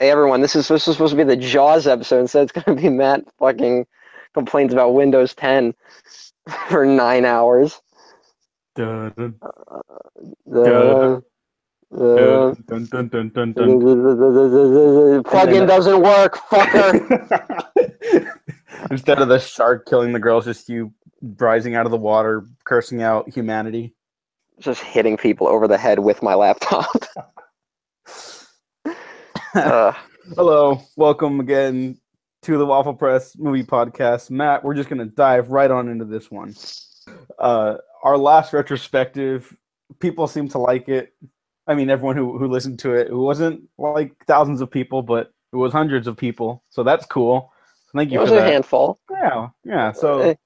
Hey everyone, this is this is supposed to be the Jaws episode. Instead, it's gonna be Matt fucking complains about Windows 10 for nine hours. Dun, The, the, plugin doesn't work, fucker. Instead of the shark killing the girl, it's just you rising out of the water, cursing out humanity. Just hitting people over the head with my laptop. Uh, Hello, welcome again to the Waffle Press Movie Podcast. Matt, we're just gonna dive right on into this one. Uh, our last retrospective, people seem to like it. I mean, everyone who who listened to it, it wasn't like thousands of people, but it was hundreds of people, so that's cool. Thank you. it was for a that. handful. Yeah, yeah. So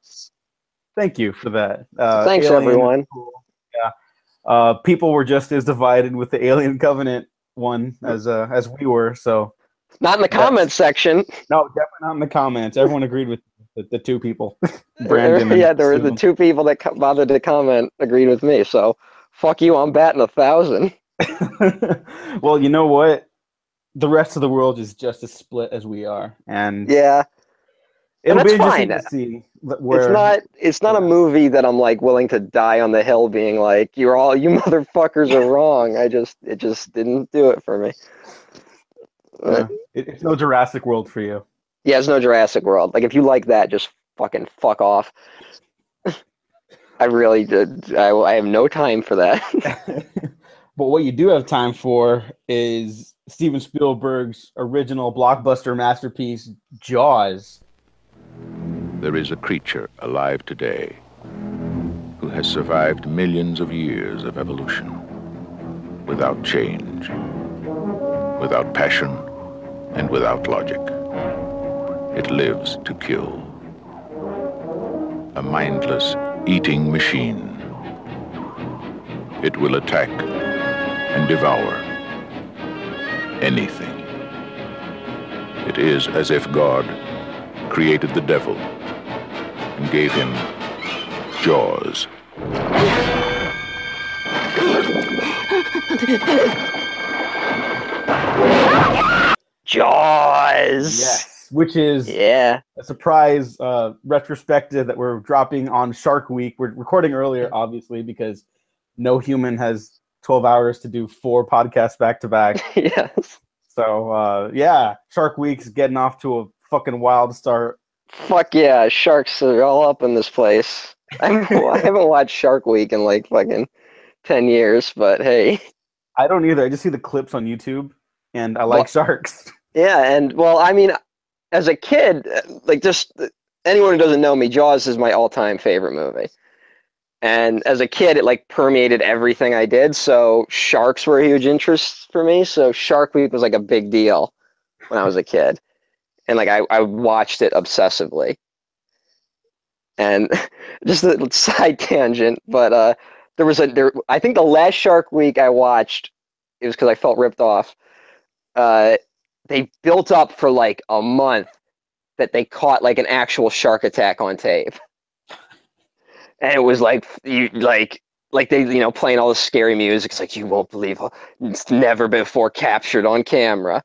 thank you for that. Uh, Thanks, Alien- everyone. Yeah. Uh, people were just as divided with the Alien Covenant one as uh, as we were. So Not in the comments section. no, definitely not in the comments. Everyone agreed with the, the two people, Brandon. and yeah, there were the two people that co- bothered to comment agreed with me. So fuck you, I'm batting a thousand. well, you know what? The rest of the world is just as split as we are, and Yeah, it'll and that's fine. to see where it's not. It's not a movie that I'm like willing to die on the hill, being like, "You're all you motherfuckers are wrong." I just, it just didn't do it for me. it- it's no Jurassic World for you. Yeah, it's no Jurassic World. Like, if you like that, just fucking fuck off. I really did. I, I have no time for that. but what you do have time for is Steven Spielberg's original blockbuster masterpiece, Jaws. There is a creature alive today who has survived millions of years of evolution without change, without passion, and without logic. It lives to kill. A mindless eating machine. It will attack and devour anything. It is as if God created the devil and gave him jaws. Jaws. Yes, which is Yeah. a surprise uh, retrospective that we're dropping on Shark Week. We're recording earlier, obviously, because no human has 12 hours to do four podcasts back to back. yes. So, uh, yeah, Shark Week's getting off to a fucking wild start. Fuck yeah, sharks are all up in this place. I haven't, I haven't watched Shark Week in like fucking ten years, but hey, I don't either. I just see the clips on YouTube, and I like Well- sharks. yeah. And well, I mean, as a kid, like just anyone who doesn't know me, Jaws is my all-time favorite movie. And as a kid, it like permeated everything I did. So sharks were a huge interest for me. So Shark Week was like a big deal when I was a kid, and like I, I watched it obsessively. And just a side tangent, but uh, there was a there. I think the last Shark Week I watched, it was because I felt ripped off. Uh, they built up for like a month that they caught like an actual shark attack on tape, and it was like you like like they you know playing all the scary music. It's like you won't believe uh, it's never before captured on camera,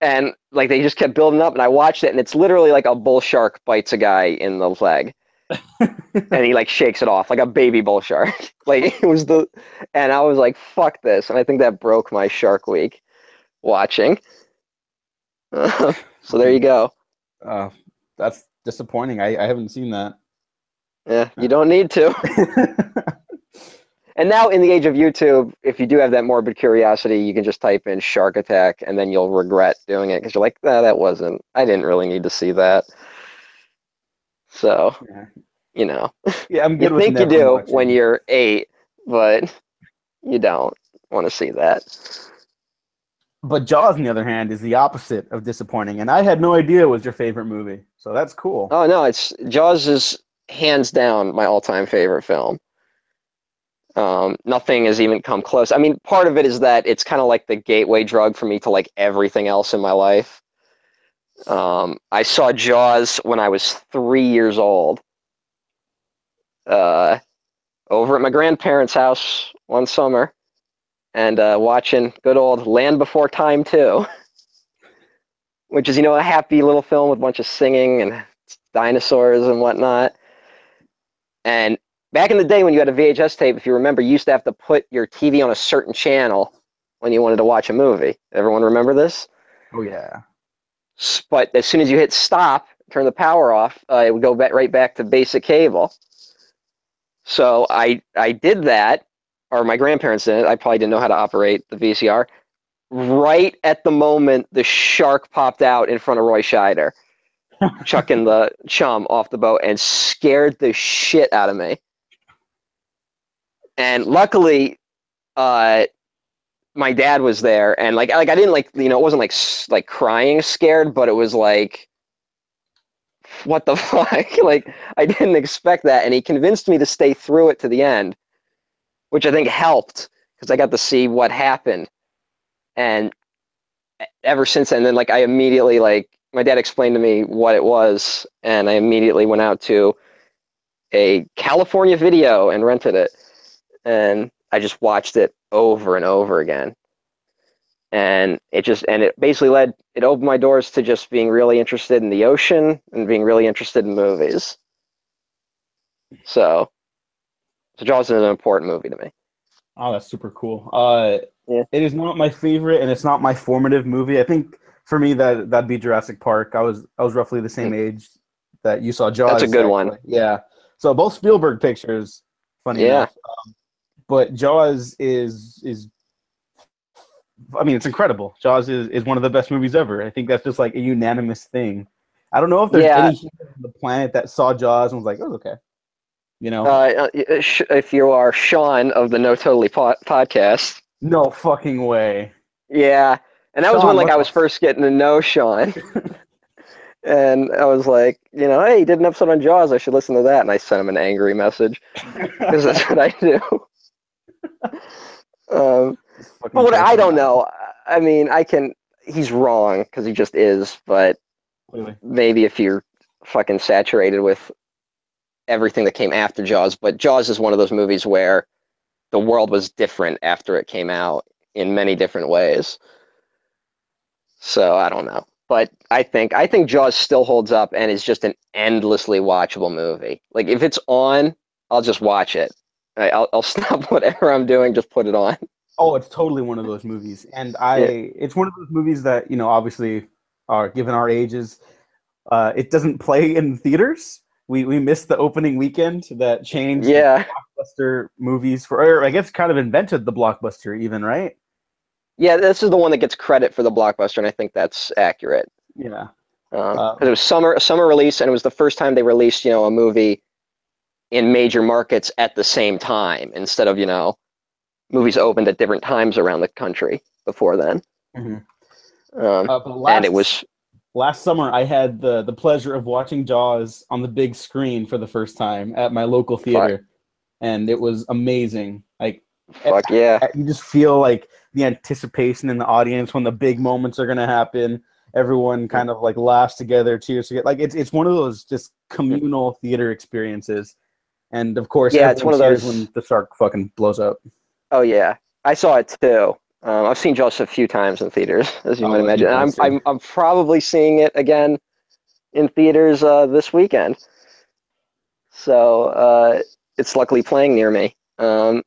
and like they just kept building up. And I watched it, and it's literally like a bull shark bites a guy in the leg, and he like shakes it off like a baby bull shark. like it was the, and I was like, fuck this, and I think that broke my Shark Week watching. so there you go. Uh, that's disappointing. I, I haven't seen that. Yeah, you don't need to. And now, in the age of YouTube, if you do have that morbid curiosity, you can just type in shark attack and then you'll regret doing it because you're like, nah, that wasn't, I didn't really need to see that. So, Yeah. you know, yeah, I'm good you think you do watching. when you're eight, but you don't want to see that. But Jaws, on the other hand, is the opposite of disappointing, and I had no idea it was your favorite movie. So that's cool. Oh, no, it's Jaws is hands down my all time favorite film. Um, nothing has even come close. I mean, part of it is that it's kind of like the gateway drug for me to like everything else in my life. Um, I saw Jaws when I was three years old. Uh, over at my grandparents' house one summer, and uh, watching good old Land Before Time too. which is you know a happy little film with a bunch of singing and dinosaurs and whatnot. And back in the day when you had a VHS tape, if you remember, you used to have to put your TV on a certain channel when you wanted to watch a movie. Everyone remember this? Oh yeah. But as soon as you hit stop, turn the power off, uh, it would go back right back to basic cable. So I I did that, or my grandparents did it. I probably didn't know how to operate the VCR. Right at the moment the shark popped out in front of Roy Scheider, chucking the chum off the boat and scared the shit out of me. And luckily, uh, my dad was there, and like like I didn't like you know it wasn't like like crying scared, but it was like what the fuck? Like I didn't expect that, and he convinced me to stay through it to the end, which I think helped because I got to see what happened, and ever since then, then like I immediately like my dad explained to me what it was, and I immediately went out to a California video and rented it, and I just watched it over and over again. And it just and it basically led it opened my doors to just being really interested in the ocean and being really interested in movies. So, so Jaws is an important movie to me. Oh, that's super cool. Uh, Yeah. It is not my favorite, and it's not my formative movie. I think for me that that'd be Jurassic Park. I was I was roughly the same age that you saw Jaws. That's a good one. Yeah. So both Spielberg pictures. Funny Yeah. enough. Um, but Jaws is is. I mean, it's incredible. Jaws is, is one of the best movies ever. I think that's just like a unanimous thing. I don't know if there's Yeah. any human on the planet that saw Jaws and was like, "Oh, okay," you know. Uh, uh, if you are Sean of the No Totally po- podcast, no fucking way. Yeah, and that was when like I was first getting to know Sean, and I was like, you know, hey, he did an episode on Jaws. I should listen to that. And I sent him an angry message because that's what I do. Um, but what I don't know. I mean, I can. He's wrong because he just is. But Clearly. maybe if you're fucking saturated with everything that came after Jaws, but Jaws is one of those movies where the world was different after it came out in many different ways. So I don't know. But I think I think Jaws still holds up and is just an endlessly watchable movie. Like if it's on, I'll just watch it. I- I'll I'll stop whatever I'm doing, just put it on. Oh, it's totally one of those movies, and I. Yeah. It's one of those movies that you know, obviously, are given our ages, uh, it doesn't play in theaters. We we missed the opening weekend that changed Yeah. blockbuster movies for, or I guess, kind of invented the blockbuster, even right? Yeah, this is the one that gets credit for the blockbuster, and I think that's accurate. Yeah. because Uh, it was summer a summer release and it was the first time they released you know a movie in major markets at the same time instead of you know movies opened at different times around the country before then Mhm. um, Uh, but last, and it was last summer. I had the the pleasure of watching Jaws on the big screen for the first time at my local theater, and it was amazing. Like fuck yeah you just feel like the anticipation in the audience when the big moments are going to happen everyone kind of like laughs together cheers together like it's, it's one of those just communal theater experiences and of course Yeah, it's one of those- when the shark fucking blows up oh yeah i saw it too um, i've seen jaws a few times in theaters as you Oh, might imagine and I'm. I'm, I'm probably seeing it again in theaters uh, this weekend so uh, it's luckily playing near me um,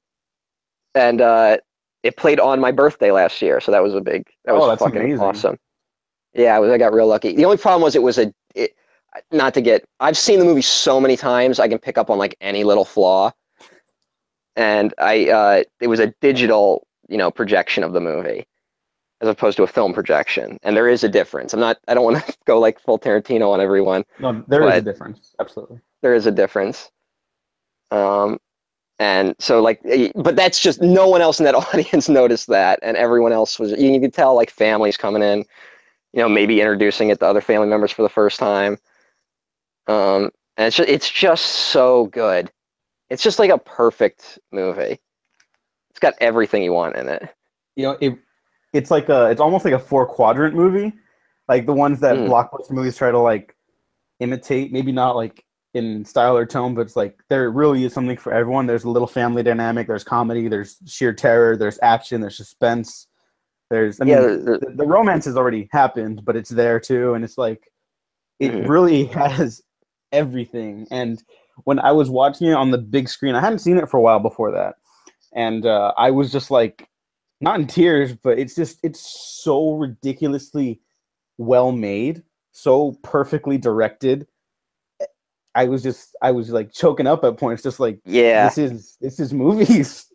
and uh, it played on my birthday last year, so that was a big. That was Oh, that's fucking amazing. awesome. Yeah, I was. I got real lucky. The only problem was it was a. It, not to get. I've seen the movie so many times, I can pick up on like any little flaw. And I, uh, it was a digital, you know, projection of the movie, as opposed to a film projection, and there is a difference. I'm not. I don't want to go like full Tarantino on everyone no there is a difference absolutely there is a difference. Um, and so like, but that's just no one else in that audience noticed that, and everyone else was. You could tell like families coming in, you know, maybe introducing it to other family members for the first time. Um, and it's just, it's just so good. It's just like a perfect movie. It's got everything you want in it. you know it it's like a it's almost like a four quadrant movie like the ones that Mm. blockbuster movies try to like imitate maybe not like in style or tone but it's like there really is something for everyone there's a little family dynamic there's comedy there's sheer terror there's action there's suspense There's, I mean, yeah, the, the romance has already happened, but it's there too, and it's like it Mhm. really has everything. And when I was watching it on the big screen, I hadn't seen it for a while before that, and uh, I was just like, not in tears, but it's just it's so ridiculously well made, so perfectly directed. I was just I was like choking up at points, just like yeah. this is this is movies.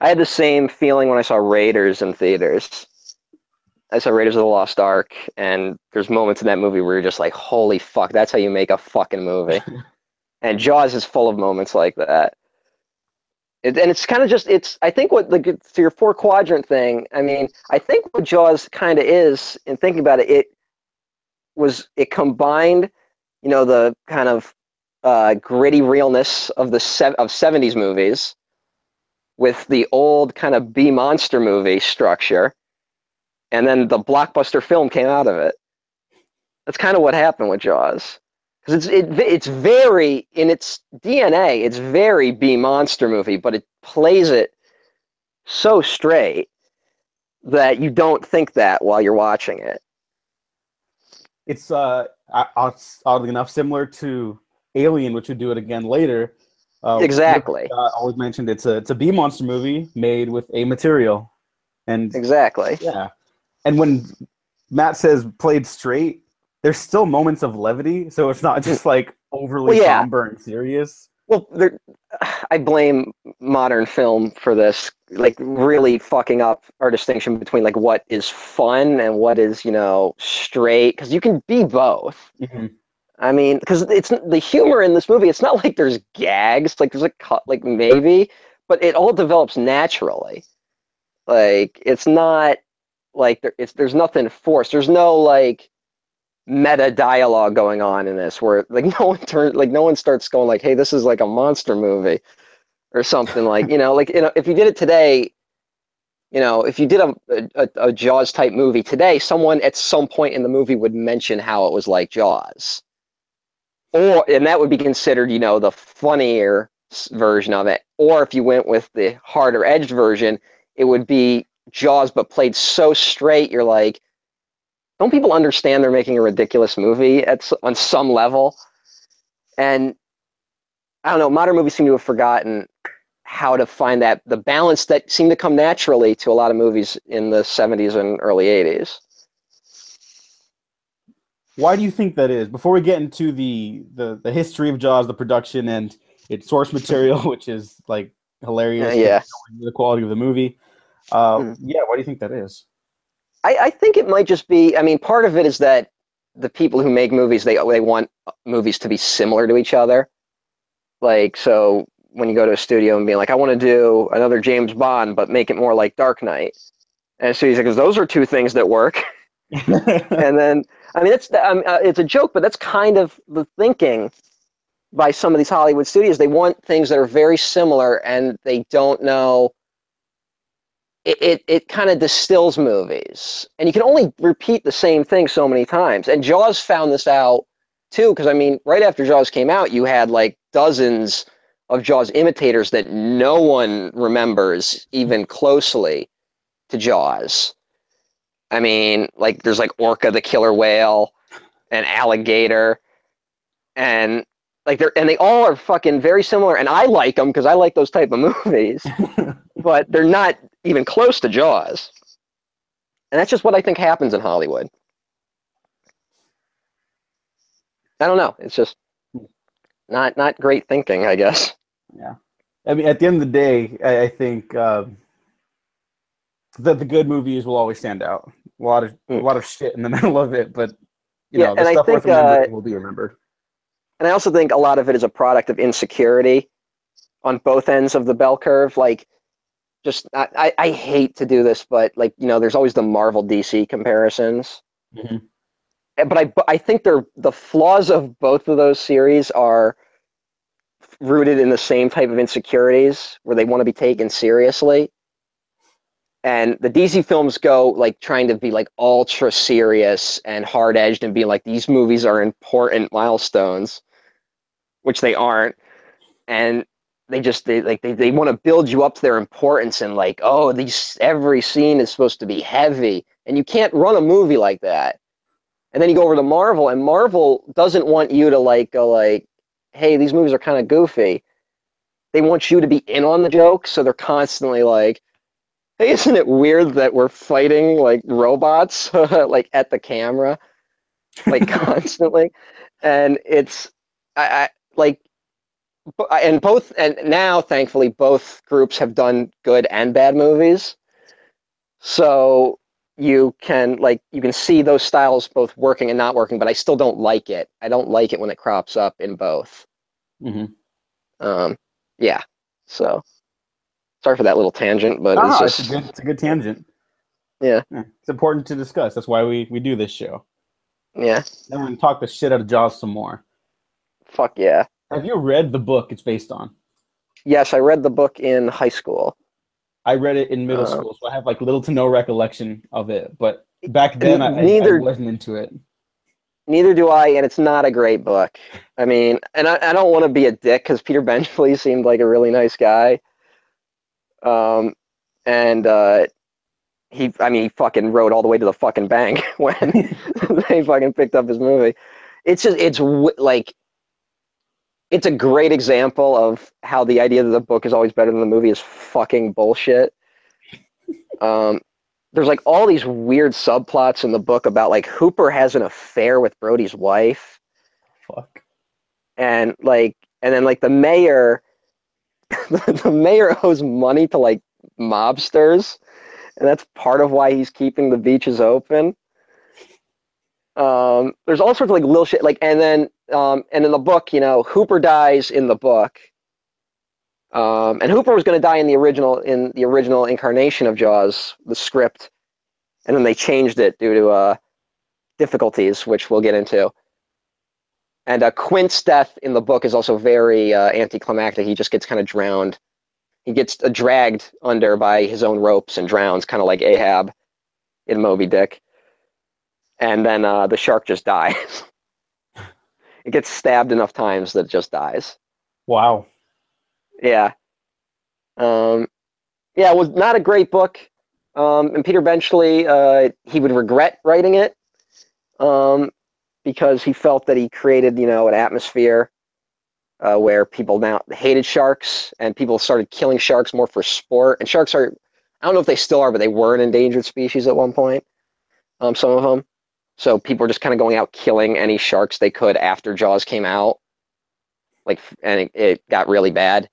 I had the same feeling when I saw Raiders in theaters. I saw Raiders of the Lost Ark, and there's moments in that movie where you're just like, "Holy fuck, that's how you make a fucking movie." and Jaws is full of moments like that. It, and it's kind of just it's. I think what the to your four quadrant thing. I mean, I think what Jaws kind of is, in thinking about it, it was it combined, you know, the kind of uh, gritty realness of the se- of '70s movies with the old kind of B monster movie structure, and then the blockbuster film came out of it. That's kind of what happened with Jaws, because it's it, it's very in its DNA, it's very B monster movie, but it plays it so straight that you don't think that while you're watching it. it's uh oddly enough similar to Alien, which would do it again later. Uh, Exactly. Uh, always mentioned it's a it's a B monster movie made with a material, and Exactly. yeah, and when Matt says played straight, there's still moments of levity, so it's not just like overly Well, yeah. somber and serious. Well, there, I blame modern film for this, like really fucking up our distinction between like what is fun and what is you know straight, because you can be both. Mm-hmm. I mean, because it's the humor in this movie. It's not like there's gags, like there's a cut, like maybe, but it all develops naturally. Like it's not like there, it's there's nothing forced. There's no like meta dialogue going on in this where like no one turns like no one starts going like, hey, this is like a monster movie or something like you know like you know if you did it today. You know, if you did a, a, a Jaws type movie today, someone at some point in the movie would mention how it was like Jaws or and that would be considered you know the funnier version of it or if you went with the harder edged version it would be jaws but played so straight you're like don't people understand they're making a ridiculous movie at on some level and i don't know modern movies seem to have forgotten how to find that the balance that seemed to come naturally to a lot of movies in the 70s and early 80s Why do you think that is? Before we get into the the, the history of Jaws, the production and its source material, which is like hilarious, Yeah, yeah. the quality of the movie. Uh, Mm. Yeah, why do you think that is? I, I think it might just be. I mean, part of it is that the people who make movies they they want movies to be similar to each other. Like so, when you go to a studio and be like, I want to do another James Bond, but make it more like Dark Knight, and so he's like, 'Cause those are two things that work. and then, I mean, it's um, uh, it's a joke, but that's kind of the thinking by some of these Hollywood studios. They want things that are very similar, and they don't know it, it, it kind of distills movies and you can only repeat the same thing so many times and jaws found this out too because i mean right after jaws came out you had like dozens of jaws imitators that no one remembers even closely to jaws. I mean like there's like orca the killer whale and alligator and like they're and they all are fucking very similar and i like them because i like those type of movies but they're not even close to Jaws. And that's just what I think happens in Hollywood. I don't know. It's just not not great thinking, I guess. Yeah, I mean, at the end of the day, I, I think uh, that the good movies will always stand out. A lot of a Mm. lot of shit in the middle of it, but you Yeah, know, the stuff worth think, uh, remembering will be remembered. And I also think a lot of it is a product of insecurity on both ends of the bell curve. Like, just I, I, hate to do this, but like you know, there's always the Marvel DC comparisons. Mhm. But I I think they're the flaws of both of those series are rooted in the same type of insecurities where they want to be taken seriously. And the DC films go like trying to be like ultra serious and hard edged and be like these movies are important milestones, which they aren't. And they just they like they, they want to build you up to their importance and like oh these every scene is supposed to be heavy and you can't run a movie like that. And then you go over to marvel and marvel doesn't want you to like go like hey these movies are kind of goofy. They want you to be in on the joke so they're constantly like hey isn't it weird that we're fighting like robots like at the camera? Like constantly. And it's I, I like and both and now thankfully both groups have done good and bad movies so you can like you can see those styles both working and not working but i still don't like it i don't like it when it crops up in both hmm um yeah so sorry for that little tangent but it's just it's a good, it's a good tangent. Yeah. it's important to discuss. That's why we we do this show. yeah Then we're gonna talk the shit out of Jaws some more. fuck yeah Have you read the book it's based on? yes i read the book in high school I read it in middle Uh, school, so I have like little to no recollection of it. But back then, I, I- I Neither- wasn't into it. neither do i and it's not a great book i mean and i, I don't want to be a dick because peter benchley seemed like a really nice guy um and uh he i mean he fucking rode all the way to the fucking bank when they fucking picked up his movie it's just it's like it's a great example of how the idea that the book is always better than the movie is fucking bullshit. Um there's like all these weird subplots in the book about like Hooper has an affair with Brody's wife. Fuck. and like and then like the mayor the mayor owes money to like mobsters. And that's part of why he's keeping the beaches open um there's all sorts of like little shit like and then um and in the book you know hooper dies in the book um and hooper was going to die in the original in the original incarnation of jaws the script and then they changed it due to uh difficulties which we'll get into and uh, Quint's death in the book is also very uh, anticlimactic. He just gets kind of drowned. He gets uh, dragged under by his own ropes and drowns, kind of like Ahab in Moby Dick. And then uh, the shark just dies. it gets stabbed enough times that it just dies. Wow. Yeah. Um, yeah, it was not a great book. Um, and Peter Benchley, uh, he would regret writing it um, because he felt that he created, you know, an atmosphere uh, where people now hated sharks and people started killing sharks more for sport. And sharks are, I don't know if they still are, but they were an endangered species at one point, um, some of them. So people were just kind of going out killing any sharks they could after Jaws came out. Like, and it, it got really bad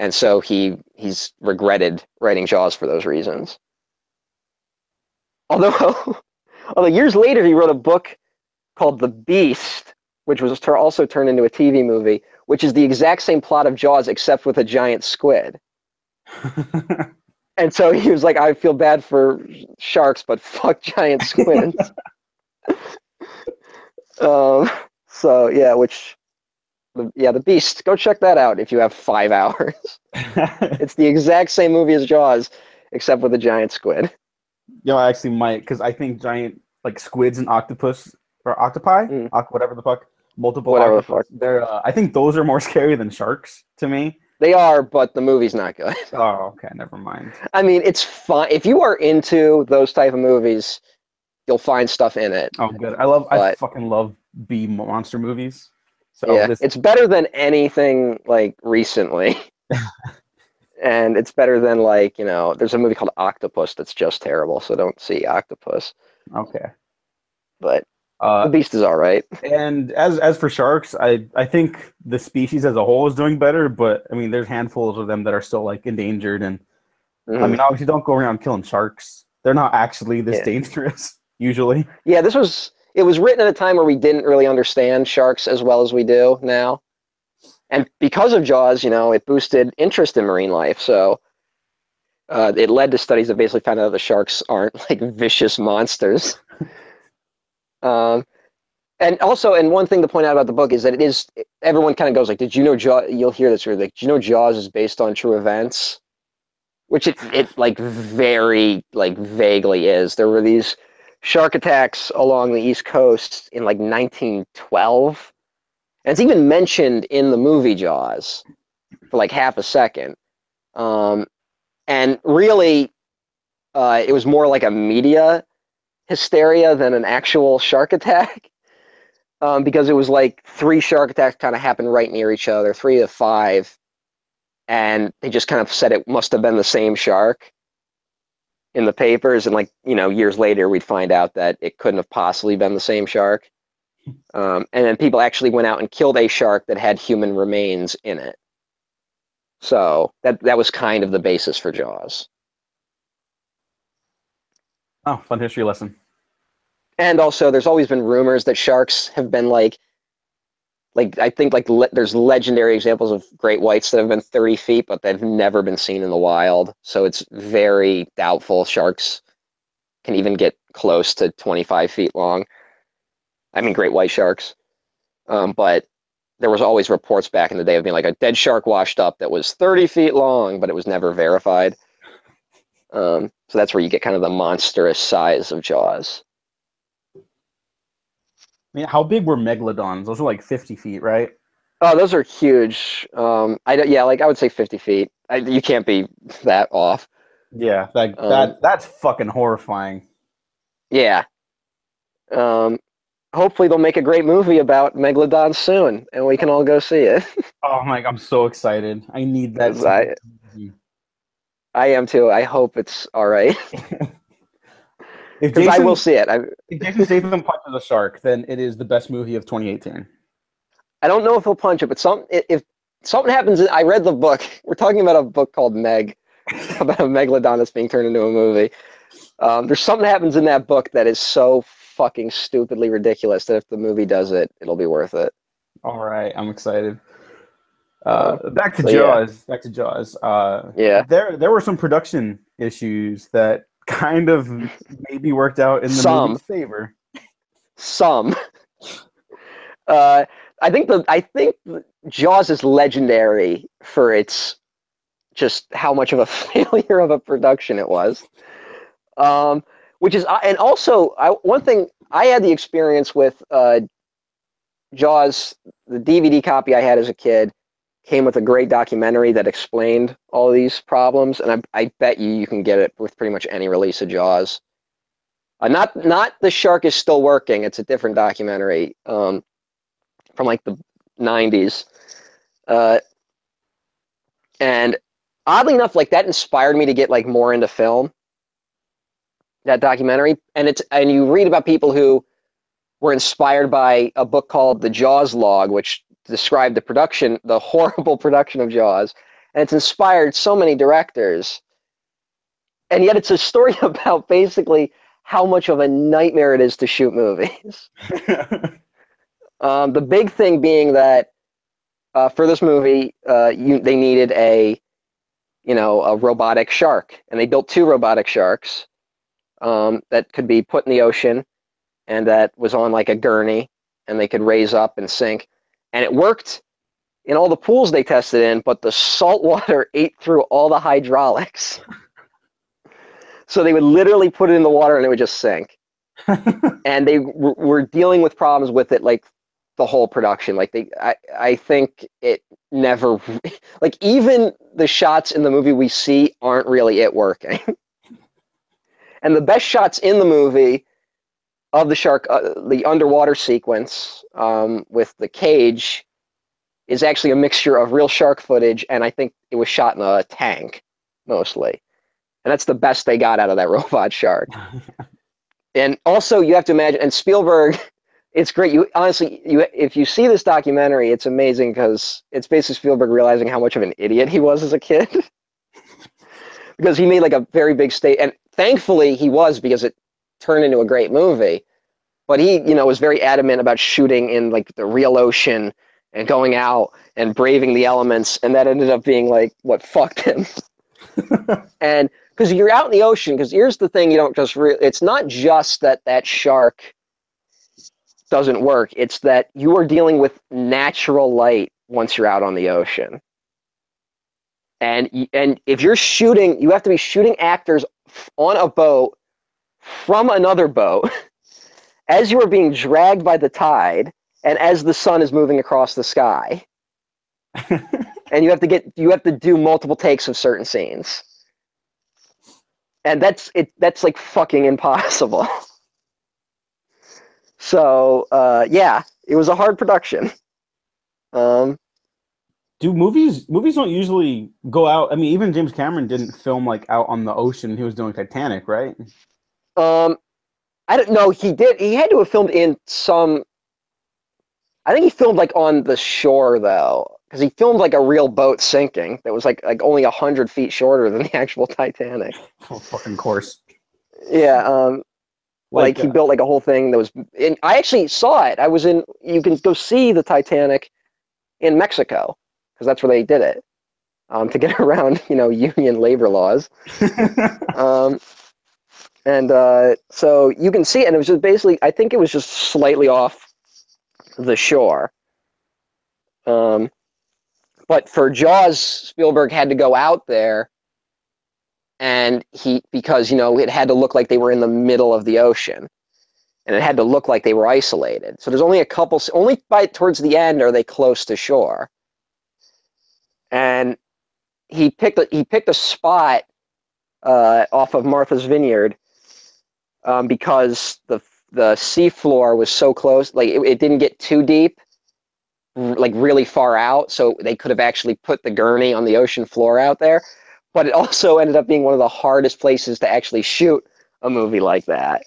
and so he he's regretted writing Jaws for those reasons. Although, although years later he wrote a book called The Beast, which was also turned into a TV movie, which is the exact same plot of Jaws except with a giant squid. And so he was like, I feel bad for sharks, but fuck giant squids. um, so yeah, which the, yeah, The Beast. Go check that out if you have five hours. It's the exact same movie as Jaws, except with a giant squid. Yo, I actually might, because I think giant like squids and octopus or octopi, Mm. Whatever the fuck, multiple Whatever the octopus. They're, uh, I think those are more scary than sharks to me. They are, but the movie's not good. Oh, okay, never mind. I mean, it's fun. If you are into those type of movies, you'll find stuff in it. Oh, good. I love, I fucking love B monster movies. So yeah, this, it's better than anything like recently. and it's better than like, you know, there's a movie called Octopus that's just terrible, so don't see Octopus. okay. But Uh, The Beast is all right. And as as for sharks, I I think the species as a whole is doing better, but I mean, there's handfuls of them that are still like endangered, and I Mhm. mean, obviously, don't go around killing sharks. They're not actually this Yeah. dangerous usually. Yeah, this was it was written at a time where we didn't really understand sharks as well as we do now. And because of Jaws, you know, it boosted interest in marine life. So uh, it led to studies that basically found out that sharks aren't like vicious monsters. um, and also, and one thing to point out about the book is that it is everyone kind of goes like, "Did you know Jaws?" You'll hear this, where like, "Did you know Jaws is based on true events?" Which it it like very like vaguely is. There were these shark attacks along the East Coast in like 1912. And it's even mentioned in the movie Jaws. for like half a second. Um, and really, uh, it was more like a media hysteria than an actual shark attack. Um, because it was like three shark attacks kind of happened right near each other, three to five, and they just kind of said it must have been the same shark in the papers, and like you know, years later we'd find out that it couldn't have possibly been the same shark. Um, and then people actually went out and killed a shark that had human remains in it. So that that was kind of the basis for Jaws. Oh, fun history lesson. and also there's always been rumors that sharks have been like like i think like le- there's legendary examples of great whites that have been 30 feet but they've never been seen in the wild. So it's very doubtful sharks can even get close to 25 feet long. I mean great white sharks. Um, but there was always reports back in the day of being like a dead shark washed up that was 30 feet long but it was never verified. Um, so that's where you get kind of the monstrous size of jaws I mean, how big were megalodons? Those were like 50 feet, right? Oh, those are huge. Um, I don't- yeah, like I would say fifty feet. I, you can't be that off. Yeah, like Um, that. That's fucking horrifying. Yeah. Um, hopefully they'll make a great movie about megalodons soon, and we can all go see it. Oh my! I'm so excited. I need that. I- I am too. I hope it's all right if because I will see it. I if Jason Statham punches a shark, then it is the best movie of 2018. I don't know if he'll punch it, but some if something happens. I read the book. We're talking about a book called Meg about a megalodon that's being turned into a movie. Um, there's something that happens in that book that is so fucking stupidly ridiculous that if the movie does it, it'll be worth it. All right, I'm excited. Uh, back to so, yeah. Jaws. Back to Jaws. Uh, Yeah. there there were some production issues that kind of maybe worked out in the Some. movie's favor. Some. Uh, I think the I think Jaws is legendary for its just how much of a failure of a production it was. Um, which is and also I, one thing I had the experience with uh, Jaws. The DVD copy I had as a kid came with a great documentary that explained all these problems, and I, I bet you you can get it with pretty much any release of Jaws. Uh, not not the shark is still working. It's a different documentary um, from like the '90s, uh, and oddly enough, like that inspired me to get like more into film. That documentary, and it's and you read about people who were inspired by a book called The Jaws Log, which described the production, the horrible production of Jaws, and it's inspired so many directors. And yet, it's a story about basically how much of a nightmare it is to shoot movies. Um, the big thing being that uh, for this movie, uh, you, they needed a, you know, a robotic shark, and they built two robotic sharks um, that could be put in the ocean, and that was on like a gurney, and they could raise up and sink, and it worked in all the pools they tested in, but the salt water ate through all the hydraulics. so they would literally put it in the water and it would just sink. And they w- were dealing with problems with it like the whole production. Like they i i think it never like even the shots in the movie we see aren't really it working. And the best shots in the movie of the shark uh, the underwater sequence um, with the cage is actually a mixture of real shark footage and i think it was shot in a tank mostly. And that's the best they got out of that robot shark. And also you have to imagine and spielberg it's great. You honestly you if you see this documentary it's amazing because it's basically spielberg realizing how much of an idiot he was as a kid. Because he made like a very big state and thankfully he was because it turned into a great movie. But he you know was very adamant about shooting in like the real ocean and going out and braving the elements and that ended up being like what fucked him. And because you're out in the ocean because here's the thing you don't just re- it's not just that that shark doesn't work it's that you are dealing with natural light once you're out on the ocean. And and if you're shooting you have to be shooting actors on a boat from another boat as you are being dragged by the tide and as the sun is moving across the sky and you have to get you have to do multiple takes of certain scenes, and that's it. That's like fucking impossible. so uh, yeah, it was a hard production. Um, Do movies movies don't usually go out? I mean, even James Cameron didn't film like out on the ocean. He was doing Titanic, right? Um, I don't know. He did. He had to have filmed in some. I think he filmed like on the shore though, because he filmed like a real boat sinking that was like like only a hundred feet shorter than the actual Titanic. Oh, fucking course. Yeah. Um, like, he uh, built like a whole thing that was. And I actually saw it. I was in. You can go see the Titanic in Mexico because that's where they did it. Um, to get around, you know, union labor laws. Um, and uh, so you can see and it was just basically, I think it was just slightly off the shore. Um, but for Jaws, Spielberg had to go out there, and he because you know it had to look like they were in the middle of the ocean, and it had to look like they were isolated. So there's only a couple, only by towards the end are they close to shore, and he picked a, he picked a spot uh, off of Martha's Vineyard um, because the the seafloor was so close, like it, it didn't get too deep, like really far out, so they could have actually put the gurney on the ocean floor out there. But it also ended up being one of the hardest places to actually shoot a movie like that.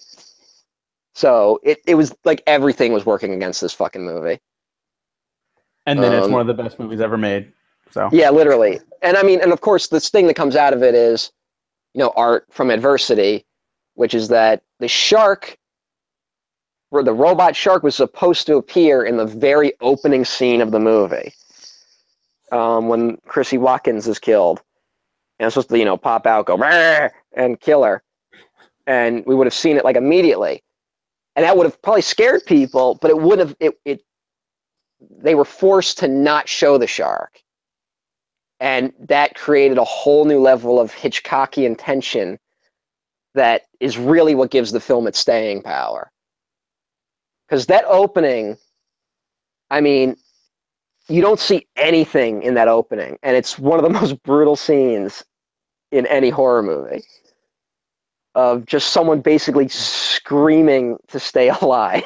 So it, it was like everything was working against this fucking movie. and then it's Um, one of the best movies ever made. So Yeah, literally. And I mean, and of course, this thing that comes out of it is, you know, art from adversity, which is that the shark, where the robot shark was supposed to appear in the very opening scene of the movie, um, when Chrissie Watkins is killed, and it's supposed to, you know, pop out, go and kill her, and we would have seen it like immediately, and that would have probably scared people, but it would have it it. They were forced to not show the shark. And that created a whole new level of Hitchcockian tension that is really what gives the film its staying power. Because that opening, I mean, you don't see anything in that opening, and it's one of the most brutal scenes in any horror movie of just someone basically screaming to stay alive.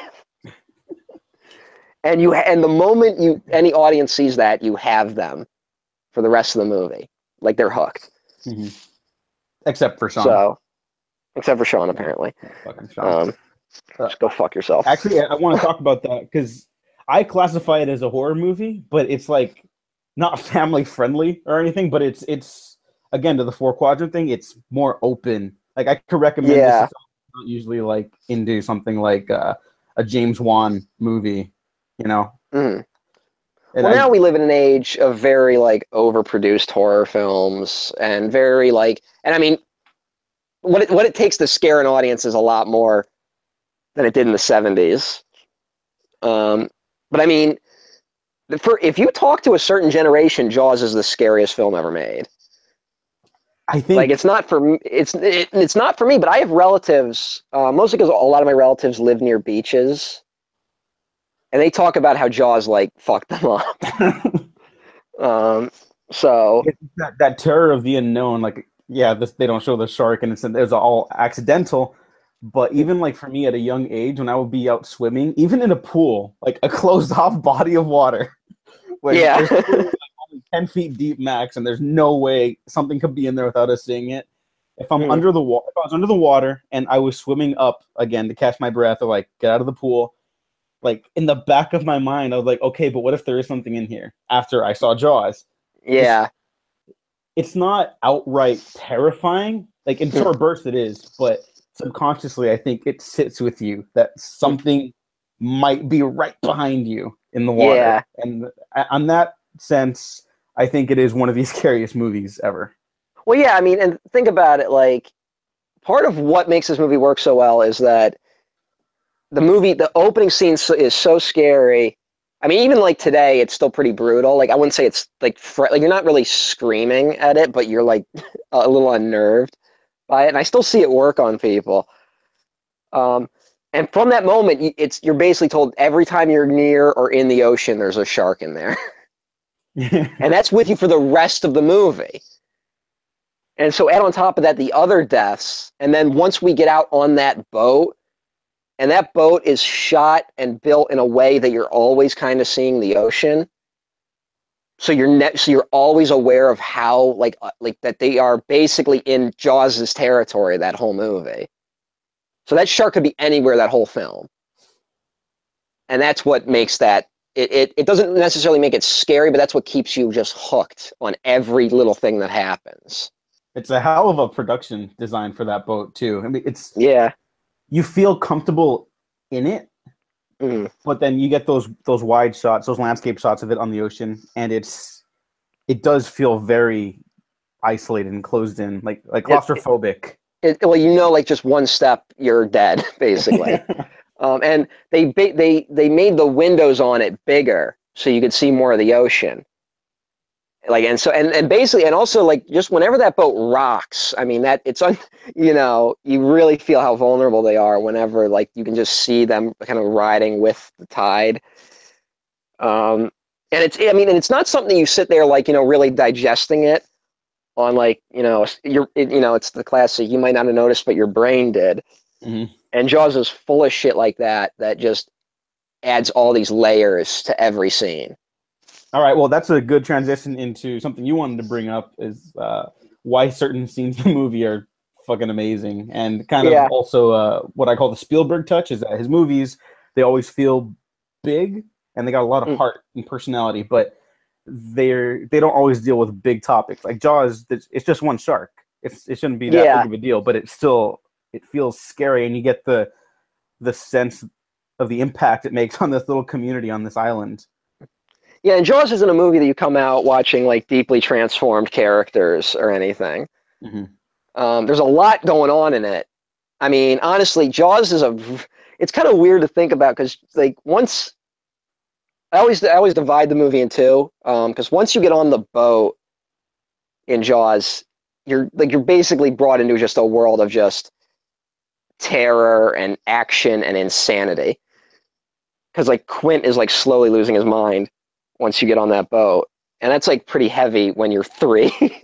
and you and the moment you any audience sees that, you have them for the rest of the movie. Like they're hooked. Mhm. except for Sean. So, except for Sean, apparently. Fucking Sean. Um, just go fuck yourself. Actually, I, want to talk about that because I classify it as a horror movie, but it's like not family friendly or anything. But it's it's again to the four quadrant thing. It's more open. Like I could recommend. Yeah. This to someone who's not usually like into something like uh, a James Wan movie. You know. And Well, I- now we live in an age of very like overproduced horror films and very like, and I mean, what it, what it takes to scare an audience is a lot more than it did in the '70s. Um, but I mean, for if you talk to a certain generation, Jaws is the scariest film ever made. I think like it's not for it's it, it's not for me but i have relatives uh, mostly because a lot of my relatives live near beaches and they talk about how jaws like fucked them up um so it's that, that terror of the unknown like yeah this they don't show the shark and it's it's all accidental. But even like for me at a young age when i would be out swimming even in a pool like a closed off body of water when Yeah. there's like, only 10 feet deep max and there's no way something could be in there without us seeing it. If i'm Mhm. under the water if i was under the water and i was swimming up again to catch my breath or like get out of the pool like in the back of my mind i was like okay but what if there is something in here? After i saw jaws. Yeah it's not outright terrifying. Like in short bursts, it is, but subconsciously, I think it sits with you that something might be right behind you in the water. Yeah. And on that sense, I think it is one of the scariest movies ever. well yeah i mean and think about it like part of what makes this movie work so well is that the movie the opening scene is so scary i mean even like today it's still pretty brutal. Like i wouldn't say it's like fr- like you're not really screaming at it but you're like a little unnerved by it and i still see it work on people. Um and from that moment it's you're basically told every time you're near or in the ocean there's a shark in there. And that's with you for the rest of the movie. And so add on top of that the other deaths, and then once we get out on that boat, and that boat is shot and built in a way that you're always kind of seeing the ocean. So you're ne- so you're always aware of how like uh, like that they are basically in Jaws's territory that whole movie. So that shark could be anywhere that whole film. And that's what makes that it, it, it doesn't necessarily make it scary, but that's what keeps you just hooked on every little thing that happens. It's a hell of a production design for that boat too. I mean, it's Yeah. You feel comfortable in it, Mm. but then you get those those wide shots, those landscape shots of it on the ocean, and it's it does feel very isolated and closed in, like like It- it- claustrophobic. It, well, you know, like just one step, you're dead, basically. um, and they they they made the windows on it bigger so you could see more of the ocean. Like and so and, and basically and also like just whenever that boat rocks, I mean that it's on you know you really feel how vulnerable they are whenever like you can just see them kind of riding with the tide. Um, and it's I mean and it's not something you sit there like you know really digesting it on like you know your it, you know it's the classic you might not have noticed but your brain did. Mhm. And Jaws is full of shit like that that just adds all these layers to every scene. All right, well, that's a good transition into something you wanted to bring up is uh, why certain scenes in the movie are fucking amazing, and kind of Yeah. also uh, what I call the Spielberg touch is that his movies they always feel big and they got a lot of Mm. heart and personality, but they're they don't always deal with big topics like Jaws. It's, just one shark. It's it shouldn't be that Yeah. big of a deal, but it still it feels scary, and you get the the sense of the impact it makes on this little community on this island. Yeah, and Jaws isn't a movie that you come out watching like deeply transformed characters or anything. Mhm. Um, there's a lot going on in it. I mean, honestly, Jaws is a. It's kind of weird to think about because like once, I always I always divide the movie in two because once you get on the boat in Jaws, you're like you're basically brought into just a world of just terror and action and insanity. Because like Quint is like slowly losing his mind once you get on that boat, and that's like pretty heavy when you're three.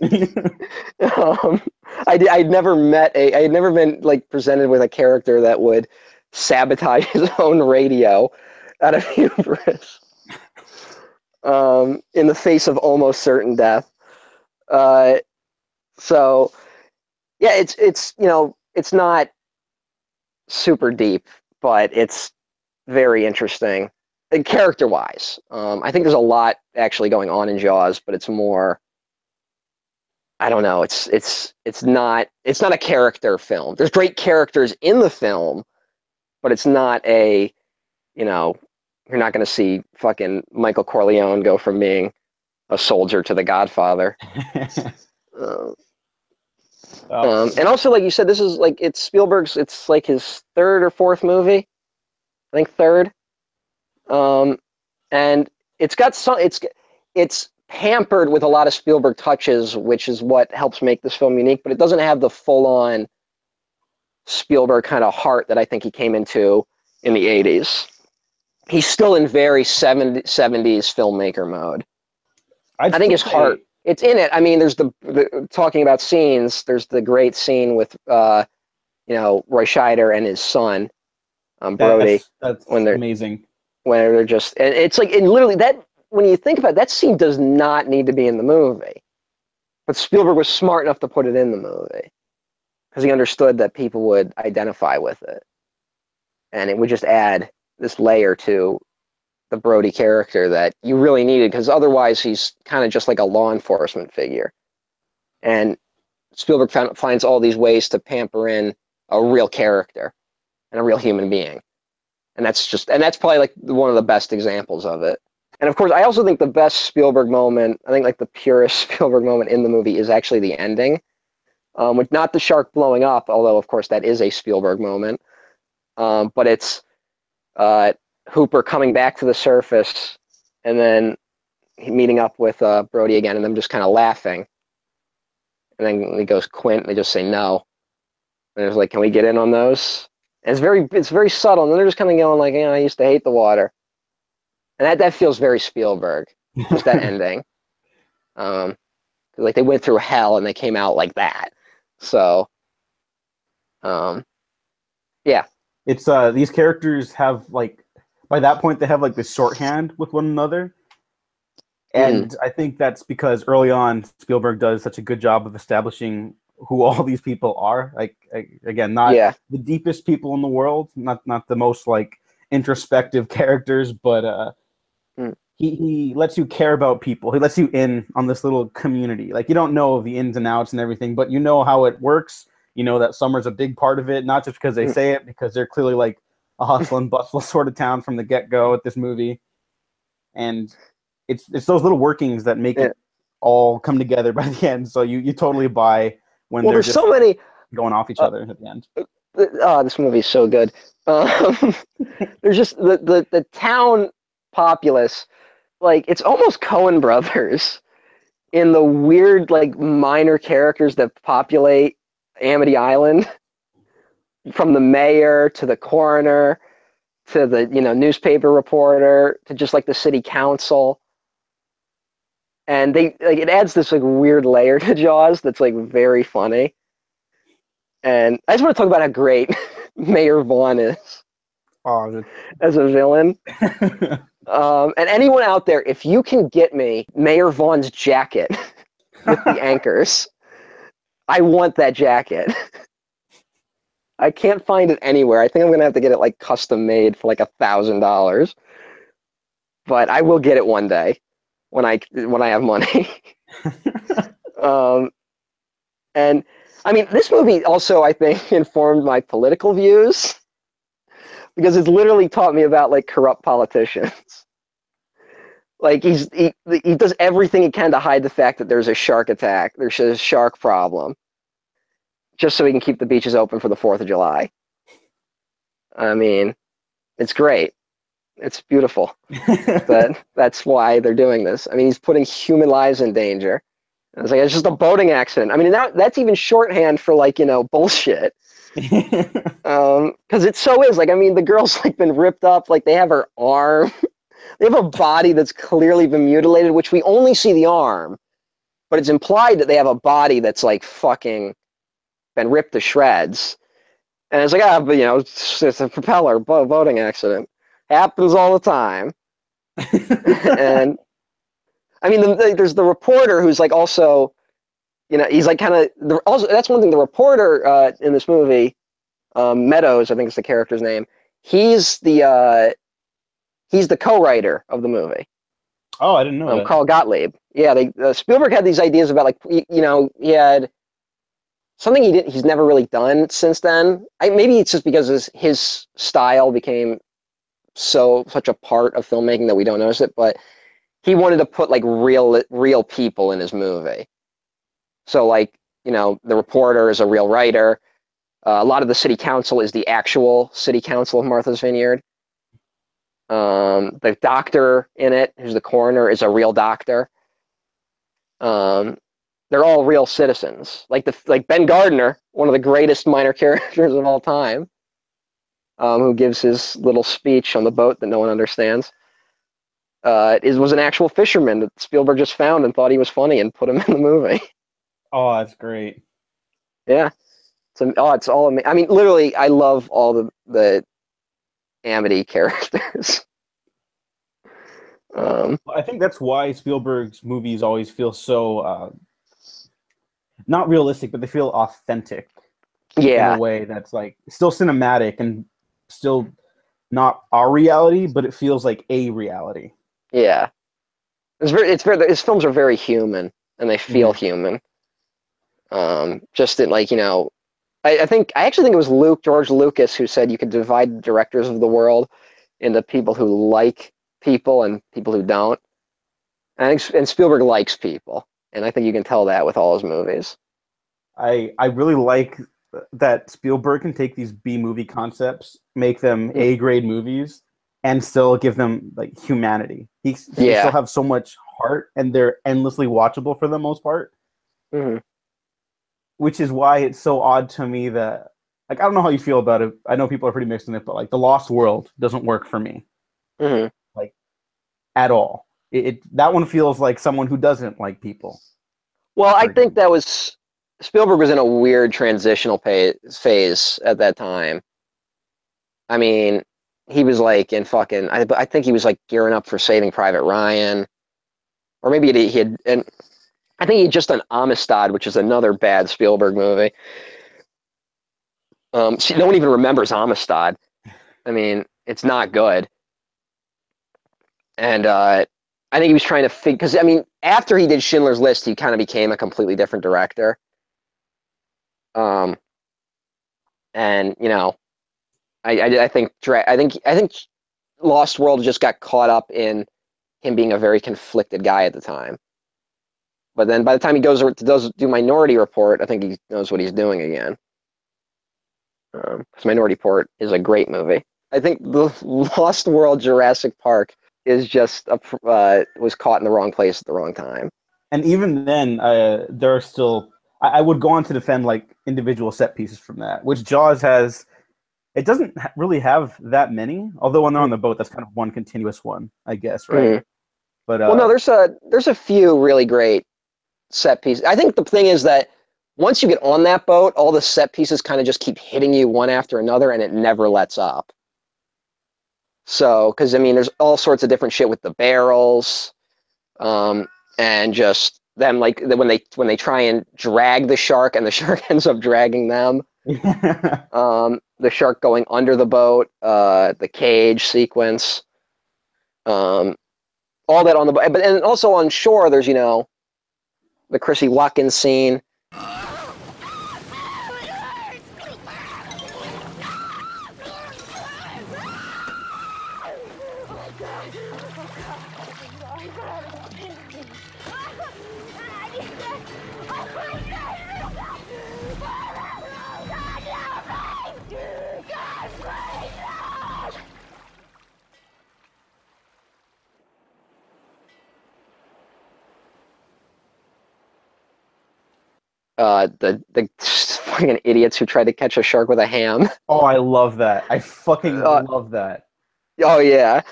um, I I'd never met a I had never been like presented with a character that would sabotage his own radio out of hubris um, in the face of almost certain death. Uh, so yeah, it's it's you know it's not super deep, but it's very interesting character wise. Um, I think there's a lot actually going on in Jaws, but it's more I don't know. It's it's it's not it's not a character film. There's great characters in the film, but it's not a you know you're not going to see fucking Michael Corleone go from being a soldier to the Godfather. Uh, Oh, um, and also, like you said, this is like it's Spielberg's. It's like his third or fourth movie. I think third. Um, and it's got some. It's it's pampered with a lot of Spielberg touches, which is what helps make this film unique. But it doesn't have the full-on Spielberg kind of heart that I think he came into in the '80s. He's still in very 70, 70s filmmaker mode. I'd I think his heart. It's in it. I mean, there's the, the talking about scenes. There's the great scene with, uh, you know, Roy Scheider and his son, um, Brody, That's, that's when they're- amazing. Where they're just, and it's like, and literally that. When you think about it, that scene, does not need to be in the movie, but Spielberg was smart enough to put it in the movie because he understood that people would identify with it, and it would just add this layer to the Brody character that you really needed because otherwise he's kind of just like a law enforcement figure. And Spielberg found, finds all these ways to pamper in a real character and a real human being. And that's just, and that's probably like one of the best examples of it. And of course, I also think the best Spielberg moment, I think like the purest Spielberg moment in the movie is actually the ending, um, with not the shark blowing up, although of course that is a Spielberg moment. Um, but it's uh, Hooper coming back to the surface and then meeting up with uh, Brody again and them just kind of laughing. And then he goes Quint, and they just say no. And it's like, can we get in on those? It's very, it's very subtle. And then they're just kind of going like, yeah, I used to hate the water. And that, that feels very Spielberg, just that ending. Um, like they went through hell and they came out like that. So, um, yeah, It's uh these characters have like by that point they have like this shorthand with one another. And I think that's because early on Spielberg does such a good job of establishing who all these people are. Like again, not yeah, the deepest people in the world, not not the most like introspective characters, but uh Mm. he, he lets you care about people. He lets you in on this little community. Like you don't know the ins and outs and everything, but you know how it works. You know that summer's a big part of it, not just because they Mm. say it, because they're clearly like a hustle and bustle sort of town from the get go at this movie. And it's it's those little workings that make Yeah. it all come together by the end. So you, you totally buy when well, they're there's so many. going off each uh, other at the end. Oh, this movie is so good. Um, there's just the, the the town populace, like it's almost Coen Brothers, in the weird like minor characters that populate Amity Island, from the mayor to the coroner, to the you know newspaper reporter to just like the city council. And they like it adds this like weird layer to Jaws that's like very funny. And I just want to talk about how great Mayor Vaughn is Oh, as a villain. Um, and anyone out there, if you can get me Mayor Vaughn's jacket with the anchors, I want that jacket. I can't find it anywhere. I think I'm gonna have to get it like custom made for like a thousand dollars. But I will get it one day when I when I have money. um, and I mean, this movie also I think informed my political views because it's literally taught me about like corrupt politicians. Like he's he, he does everything he can to hide the fact that there's a shark attack. There's a shark problem, just so he can keep the beaches open for the Fourth of July. I mean, it's great. It's beautiful. But that's why they're doing this. I mean, he's putting human lives in danger. And it's like it's just a boating accident. I mean, that, that's even shorthand for like you know bullshit. Um, because it so is. Like, I mean, the girl's like been ripped up. Like, they have her arm. they have a body that's clearly been mutilated, which we only see the arm, but it's implied that they have a body that's like fucking been ripped to shreds. And it's like, ah, but you know, it's, it's a propeller bo- boating accident. Happens all the time. and I mean, the, the, there's the reporter who's like also, you know, he's like kind of also that's one thing. The reporter uh, in this movie, um, Meadows, I think is the character's name. He's the uh, he's the co-writer of the movie. oh, I didn't know Um, that. Carl Gottlieb. Yeah, they, uh, Spielberg had these ideas about like y- you know he had something he didn't he's never really done since then. I, maybe it's just because his, his style became so such a part of filmmaking that we don't notice it. But he wanted to put like real real people in his movie. So like you know the reporter is a real writer. Uh, a lot of the city council is the actual city council of Martha's Vineyard. Um, the doctor in it, who's the coroner, is a real doctor. Um, they're all real citizens. Like the like Ben Gardner, one of the greatest minor characters of all time, um, who gives his little speech on the boat that no one understands. Uh, is was an actual fisherman that Spielberg just found and thought he was funny and put him in the movie. Oh, that's great. Yeah. So oh, it's all ama- I mean, literally, I love all the the Amity characters. um, I think that's why Spielberg's movies always feel so uh, not realistic, but they feel authentic yeah, in a way that's like still cinematic and still not our reality, but it feels like a reality. yeah. It's very, it's very. His films are very human, and they feel Mhm. human. Um, just in like you know, I, I think I actually think it was Luke George Lucas who said you could divide the directors of the world into people who like people and people who don't. And I think, and Spielberg likes people, and I think you can tell that with all his movies. I I really like that Spielberg can take these B movie concepts, make them Mm. A grade movies, and still give them like humanity. He, he Yeah. still have so much heart, and they're endlessly watchable for the most part. Mhm. Which is why it's so odd to me that like I don't know how you feel about it. I know people are pretty mixed in it, but like The Lost World doesn't work for me Mhm. at all. It, it that one feels like someone who doesn't like people. Well, I think that was Spielberg was in a weird transitional phase at that time. I mean, he was like in fucking. I, I think he was like gearing up for Saving Private Ryan, or maybe he he had. And I think he had just done Amistad, which is another bad Spielberg movie. Um, see, no one even remembers Amistad. I mean, it's not good. And uh, I think he was trying to figure because I mean, after he did Schindler's List, he kind of became a completely different director. Um, and you know, I I, I think I think I think Lost World just got caught up in him being a very conflicted guy at the time. But then by the time he goes to does do Minority Report, I think he knows what he's doing again. Because Minority Report is a great movie. I think the Lost World Jurassic Park is just a, uh, was caught in the wrong place at the wrong time. And even then, uh, there are still. I, I would go on to defend like individual set pieces from that, which Jaws has. It doesn't ha- really have that many, although when they're on the boat, that's kind of one continuous one, I guess, right? Mhm. But uh, Well, no, there's a there's a few really great set pieces. I think the thing is that once you get on that boat, all the set pieces kind of just keep hitting you one after another, and it never lets up. So, because I mean, there's all sorts of different shit with the barrels, um, and just them like when they when they try and drag the shark, and the shark ends up dragging them. Um, the shark going under the boat, uh, the cage sequence, um, all that on the boat. But and also on shore, there's you know, the Chrissie Watkins scene. Uh, the the fucking idiots who tried to catch a shark with a ham. oh, I love that. I fucking Uh, love that. Oh yeah,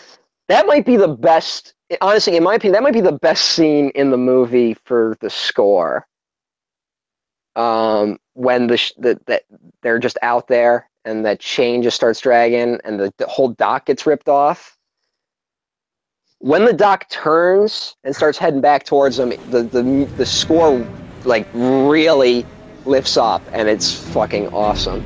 that might be the best. Honestly, in my opinion, that might be the best scene in the movie for the score. Um, when the, sh- the that they're just out there and that chain just starts dragging and the, the whole dock gets ripped off. When the dock turns and starts heading back towards them, the the the score like really lifts up and it's fucking awesome.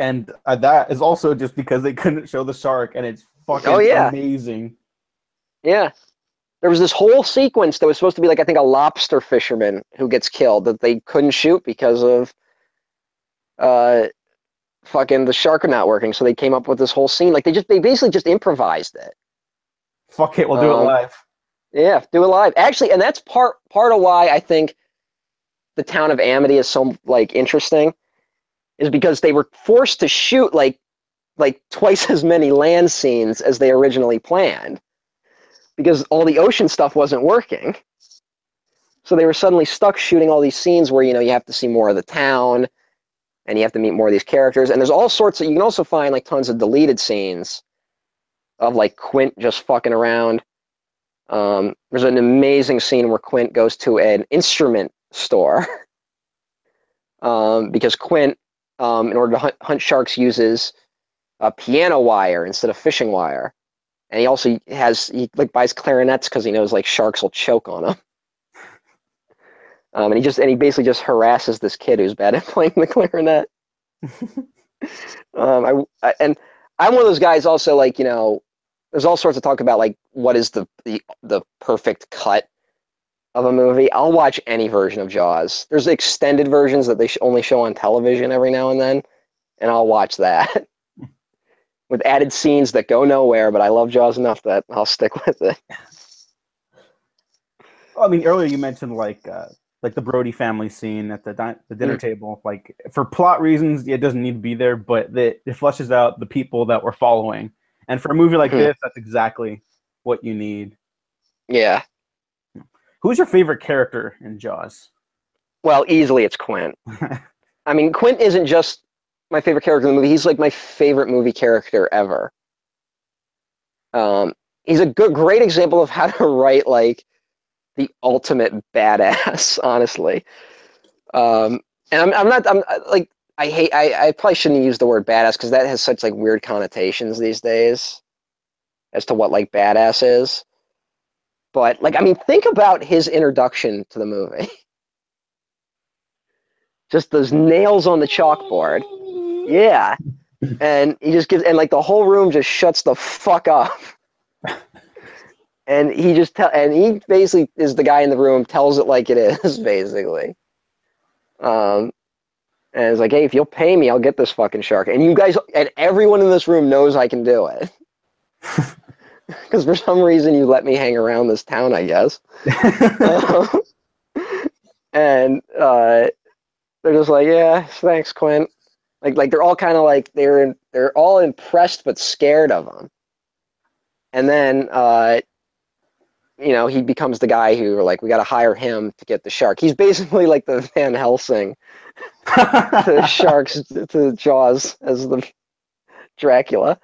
And uh, that is also just because they couldn't show the shark, and it's fucking Oh, yeah. amazing. Yeah. There was this whole sequence that was supposed to be like I think a lobster fisherman who gets killed that they couldn't shoot because of uh fucking the shark not working. So they came up with this whole scene. Like they just they basically just improvised it. Fuck it, we'll do Um, it live. Yeah, do it live. Actually, and that's part part of why I think the town of Amity is so like interesting, is because they were forced to shoot like like twice as many land scenes as they originally planned, because all the ocean stuff wasn't working. So they were suddenly stuck shooting all these scenes where you know you have to see more of the town, and you have to meet more of these characters, and there's all sorts of you can also find like tons of deleted scenes of like Quint just fucking around. Um, there's an amazing scene where Quint goes to an instrument store um, because Quint, um, in order to hunt, hunt sharks, uses a piano wire instead of fishing wire, and he also has he like buys clarinets because he knows like sharks will choke on them. Um, and he just and he basically just harasses this kid who's bad at playing the clarinet. um, I, I and I'm one of those guys also like you know there's all sorts of talk about like what is the the, the perfect cut of a movie, I'll watch any version of Jaws. There's extended versions that they sh- only show on television every now and then, and I'll watch that with added scenes that go nowhere. But I love Jaws enough that I'll stick with it. Well, I mean, earlier you mentioned like uh, like the Brody family scene at the di- the dinner Mm. table. Like for plot reasons, it doesn't need to be there, but the, it fleshes out the people that we're following. And for a movie like Mhm. this, that's exactly what you need. Yeah. Who's your favorite character in Jaws? Well, easily it's Quint. I mean, Quint isn't just my favorite character in the movie. He's like my favorite movie character ever. Um, he's a good, great example of how to write like the ultimate badass. Honestly, um, and I'm, I'm not. I'm like I hate. I, I probably shouldn't use the word badass because that has such like weird connotations these days as to what like badass is. But like, I mean, think about his introduction to the movie. just those nails on the chalkboard. Yeah. And he just gives and like the whole room just shuts the fuck up. And he just tell and he basically is the guy in the room, tells it like it is, basically. Um and it's like, hey, if you'll pay me, I'll get this fucking shark. And you guys and everyone in this room knows I can do it. Because for some reason you let me hang around this town, I guess. Um, and uh, they're just like, yeah, thanks, Quint. Like, like they're all kind of like they're they're all impressed but scared of him. And then, uh, you know, he becomes the guy who like, we got to hire him to get the shark. He's basically like the Van Helsing to the sharks to Jaws as the Dracula.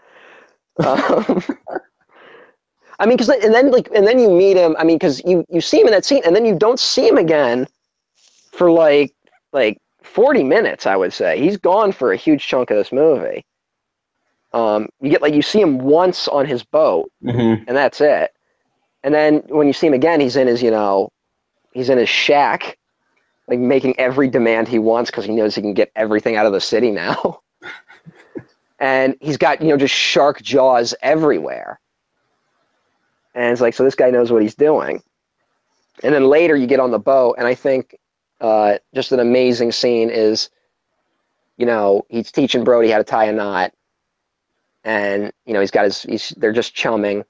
Um, I mean, because and then like and then you meet him. I mean, because you you see him in that scene, and then you don't see him again for like like forty minutes. I would say he's gone for a huge chunk of this movie. Um, you get like you see him once on his boat, Mhm. and that's it. And then when you see him again, he's in his you know, he's in his shack, like making every demand he wants because he knows he can get everything out of the city now. and he's got you know just shark jaws everywhere. And it's like, so this guy knows what he's doing. And then later you get on the boat, and I think uh, just an amazing scene is, you know, he's teaching Brody how to tie a knot, and you know he's got his, he's they're just chumming,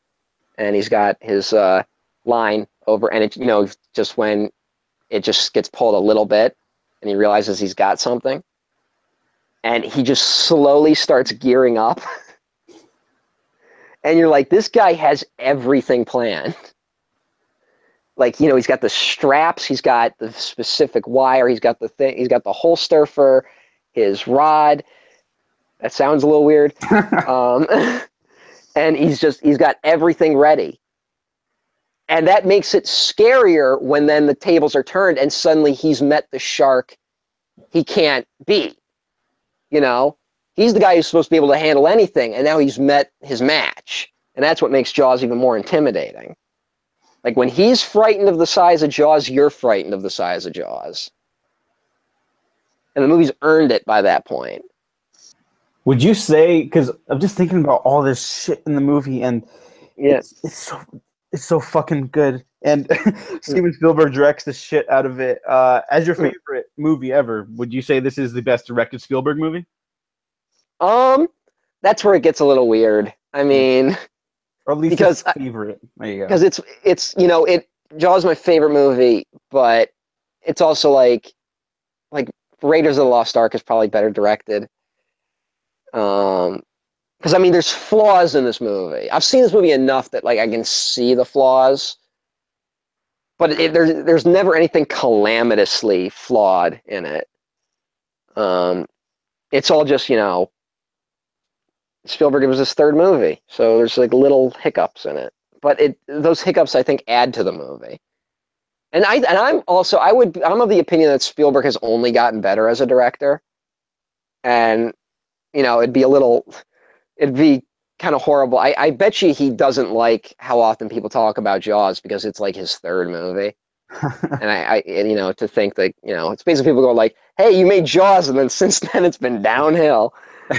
and he's got his uh, line over, and it, you know, just when it just gets pulled a little bit, and he realizes he's got something, and he just slowly starts gearing up. and you're like, this guy has everything planned. Like, you know, he's got the straps, he's got the specific wire, he's got the thing, he's got the holster for his rod. That sounds a little weird. um, and he's just, he's got everything ready. And that makes it scarier when then the tables are turned and suddenly he's met the shark he can't beat. You know, he's the guy who's supposed to be able to handle anything, and now he's met his match. And that's what makes Jaws even more intimidating. Like when he's frightened of the size of Jaws, you're frightened of the size of Jaws. And the movie's earned it by that point. Would you say? Because I'm just thinking about all this shit in the movie, and Yeah. it's, it's so it's so fucking good. And Steven Spielberg directs the shit out of it. Uh, as your Mm. favorite movie ever, would you say this is the best directed Spielberg movie? Um, that's where it gets a little weird. I mean, Or at least Because favorite? There you go. because it's it's you know it Jaws is my favorite movie, but it's also like like Raiders of the Lost Ark is probably better directed. Um, because I mean, there's flaws in this movie. I've seen this movie enough that like I can see the flaws, but it, there's there's never anything calamitously flawed in it. Um, it's all just you know. Spielberg it was his third movie, so there's like little hiccups in it but it those hiccups I think add to the movie. And I and I'm also I would I'm of the opinion that Spielberg has only gotten better as a director. And you know, it'd be a little it'd be kind of horrible. I, I bet you he doesn't like how often people talk about Jaws because it's like his third movie. and I, I and, you know, to think that, you know, it's basically people go like, Hey, you made Jaws and then since then it's been downhill.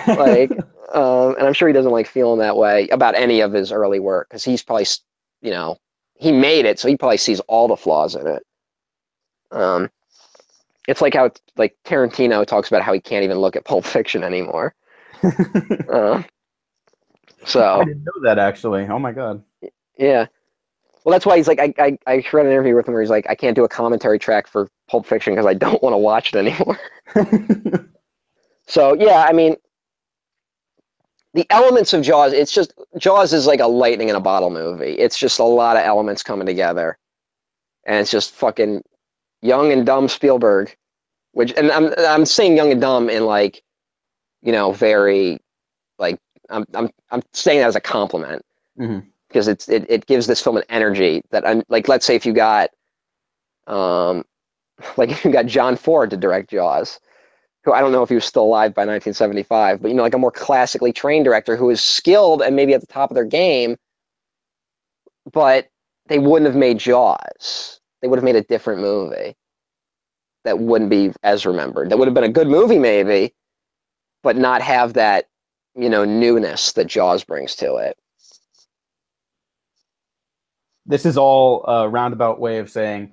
Like um, and I'm sure he doesn't like feeling that way about any of his early work because he's probably, you know, he made it, so he probably sees all the flaws in it. Um, it's like how like Tarantino talks about how he can't even look at Pulp Fiction anymore. Uh, so I didn't know that actually. Oh my god. Yeah. Well, that's why he's like, I, I, I read an interview with him where he's like, I can't do a commentary track for Pulp Fiction because I don't want to watch it anymore. So, yeah, I mean, the elements of Jaws, it's just, Jaws is like a lightning in a bottle movie. It's just a lot of elements coming together. And it's just fucking young and dumb Spielberg, which, and I'm, I'm saying young and dumb in like, you know, very, like, I'm, I'm, I'm saying that as a compliment because it's it, it gives this film an energy that I'm like let's say if you got um like if you got John Ford to direct Jaws who I don't know if he was still alive by 1975 but you know like a more classically trained director who is skilled and maybe at the top of their game but they wouldn't have made Jaws. They would have made a different movie that wouldn't be as remembered. That would have been a good movie maybe but not have that you know newness that Jaws brings to it. This is all a roundabout way of saying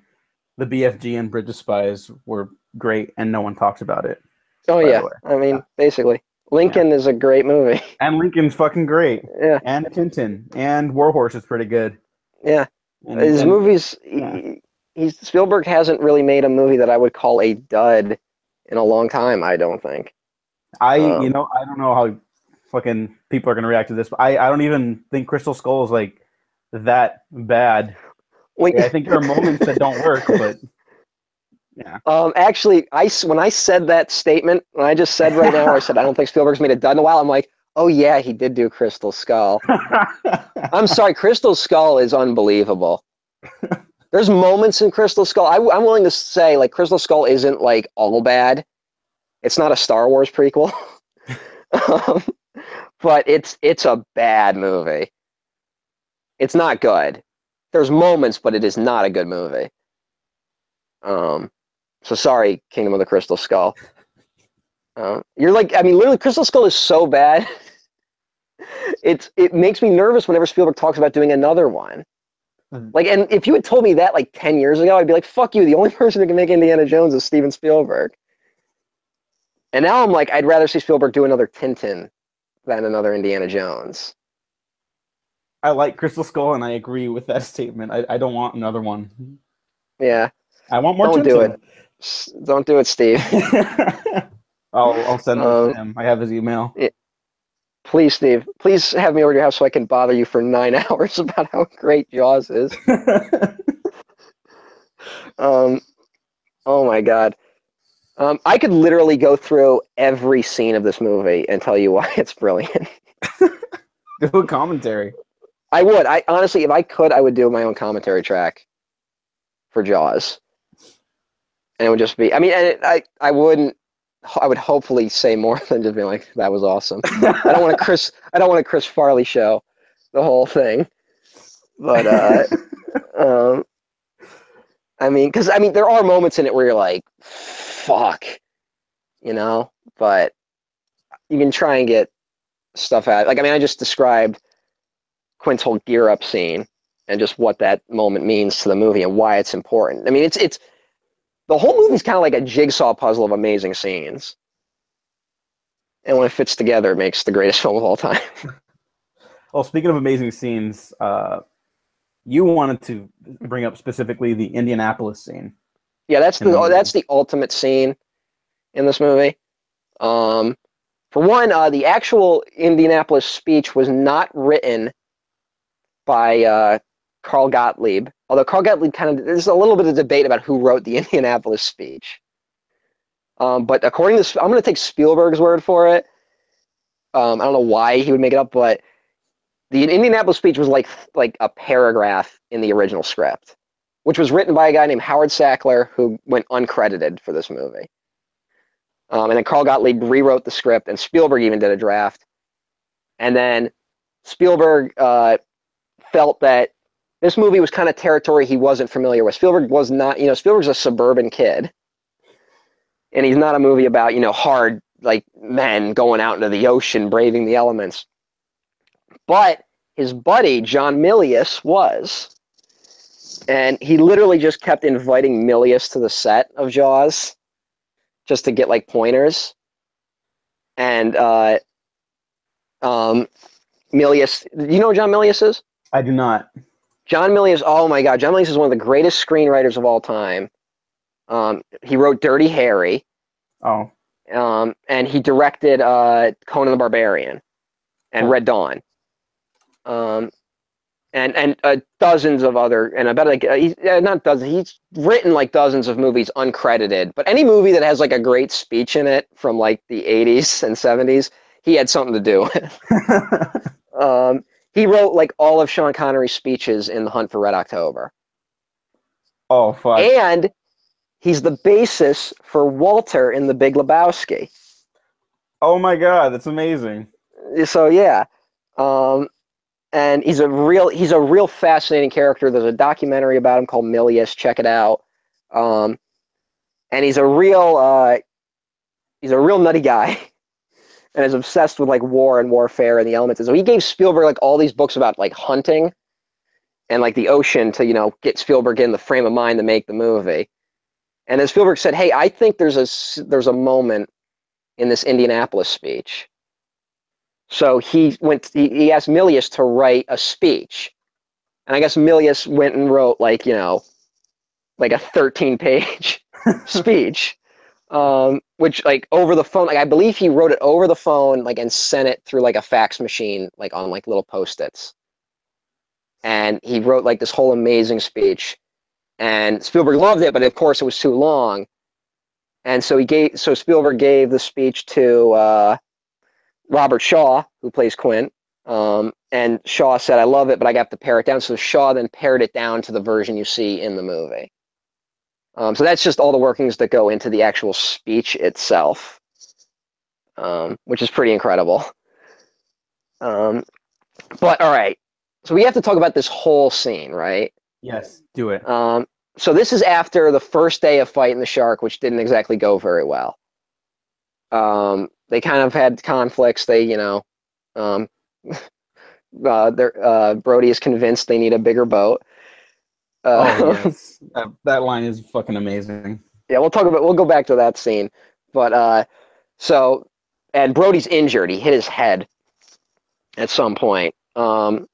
the BFG and Bridge of Spies were great and no one talks about it. Oh by the yeah, way. I mean, basically, Lincoln is a great movie. And Lincoln's fucking great. Yeah, And Tintin. And Warhorse is pretty good. yeah. And, His and- movies, yeah. he, he's Spielberg hasn't really made a movie that I would call a dud in a long time. I don't think. I Um, you know I don't know how fucking people are gonna react to this, but I, I don't even think Crystal Skull is like that bad. Like, I think there are moments that don't work, but um, actually, I when I said that statement, when I just said right now, I said I don't think Spielberg's made a dud in a while. I'm like, oh yeah, he did do Crystal Skull. I'm sorry, Crystal Skull is unbelievable. There's moments in Crystal Skull. I, am willing to say like Crystal Skull isn't like all bad. It's not a Star Wars prequel, um, but it's it's a bad movie. It's not good. There's moments, but it is not a good movie. Um, so sorry, Kingdom of the Crystal Skull. Um, you're like, I mean, literally, Crystal Skull is so bad. it's it makes me nervous whenever Spielberg talks about doing another one. Mhm. Like, and if you had told me that like ten years ago, I'd be like, "Fuck you!" The only person who can make Indiana Jones is Steven Spielberg. And now I'm like, I'd rather see Spielberg do another Tintin than another Indiana Jones. I like Crystal Skull, and I agree with that statement. I, I don't want another one. Yeah, I want more. Don't do Tintin. Don't do it, Steve. I'll I'll send it Um, to him. I have his email. Please, Steve. Please have me over to your house so I can bother you for nine hours about how great Jaws is. Um, oh my god. Um, I could literally go through every scene of this movie and tell you why it's brilliant. do a commentary. I would. I honestly, if I could, I would do my own commentary track for Jaws, and it would just be. I mean, and it, I I wouldn't. I would hopefully say more than just being like that was awesome. I don't want to Chris. I don't want a Chris Farley show, the whole thing. But uh, um, I mean, because I mean, there are moments in it where you're like, "Fuck," you know. But you can try and get stuff out. Like, I mean, I just described Quint's whole gear up scene and just what that moment means to the movie and why it's important. I mean, it's it's the whole movie's kind of like a jigsaw puzzle of amazing scenes. And when it fits together, it makes the greatest film of all time. Well, speaking of amazing scenes, uh, you wanted to bring up specifically the Indianapolis scene. Yeah, that's the Mhm. that's the ultimate scene in this movie. Um, for one, uh, the actual Indianapolis speech was not written by uh, Carl Gottlieb. Although Carl Gottlieb kind of there's a little bit of debate about who wrote the Indianapolis speech. Um, but according to I'm going to take Spielberg's word for it. Um, I don't know why he would make it up, but the Indianapolis speech was like like a paragraph in the original script which was written by a guy named Howard Sackler, who went uncredited for this movie. Um, and then Carl Gottlieb rewrote the script, and Spielberg even did a draft. And then Spielberg uh, felt that this movie was kind of territory he wasn't familiar with. Spielberg was not, you know, Spielberg's a suburban kid, and he's not a movie about, you know, hard like men going out into the ocean, braving the elements. But his buddy John Milius was. and he literally just kept inviting Milius to the set of Jaws, just to get like pointers. And uh, um, Milius, you know John Milius is? I do not. John Milius, oh my God, John Milius is one of the greatest screenwriters of all time. Um, he wrote Dirty Harry, Oh, um, and he directed uh, Conan the Barbarian and Cool. Red Dawn, um, and and uh, dozens of other. And I bet like uh, he's uh, not dozens. He's written like dozens of movies uncredited. But any movie that has like a great speech in it from like the '80s and '70s, he had something to do with. Um, he wrote like all of Sean Connery's speeches in The Hunt for Red October. oh fuck. And he's the basis for Walter in The Big Lebowski. Oh my god, that's amazing. So yeah. Um, and he's a real he's a real fascinating character. There's a documentary about him called Milius. Check it out. Um, and he's a real uh, he's a real nutty guy. And is obsessed with like war and warfare and the elements. And so he gave Spielberg like all these books about like hunting and like the ocean to, you know, get Spielberg in the frame of mind to make the movie. And then Spielberg said, "Hey, I think there's a there's a moment in this Indianapolis speech." So he went. He, he asked Milius to write a speech, and I guess Milius went and wrote like you know, like a 13 page speech, um, which like over the phone. Like I believe he wrote it over the phone, like and sent it through like a fax machine, like on like little post its. And he wrote like this whole amazing speech, and Spielberg loved it, but of course it was too long. And so he gave. So Spielberg gave the speech to. Uh, Robert Shaw, who plays Quint. Um, and Shaw said, I love it, but I got to pare it down. So Shaw then pared it down to the version you see in the movie. Um, so that's just all the workings that go into the actual speech itself, um, which is pretty incredible. Um, but all right, so we have to talk about this whole scene, right? Yes, do it. Um, so this is after the first day of fighting the shark, which didn't exactly go very well. Um, they kind of had conflicts. They, you know, um, uh, uh, Brody is convinced they need a bigger boat. Uh, Oh yes, that, that line is fucking amazing. yeah, we'll talk about. We'll go back to that scene, but uh, so and Brody's injured. He hit his head at some point. Um,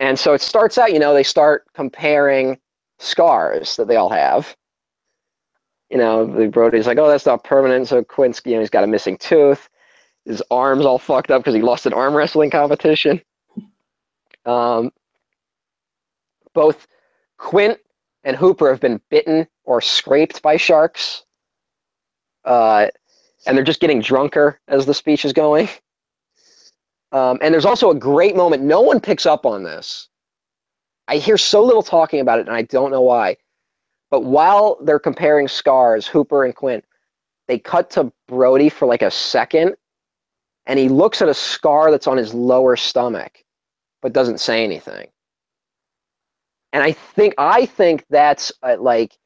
and so it starts out. You know, they start comparing scars that they all have. You know, the Brody's like, "Oh, that's not permanent." So Quint's, you know, he's got a missing tooth. His arm's all fucked up because he lost an arm wrestling competition. Um, both Quint and Hooper have been bitten or scraped by sharks. Uh, and they're just getting drunker as the speech is going. Um, and there's also a great moment. No one picks up on this. I hear so little talking about it, and I don't know why. But while they're comparing scars, Hooper and Quint, they cut to Brody for like a second, and he looks at a scar that's on his lower stomach, but doesn't say anything and I think I think that's uh, like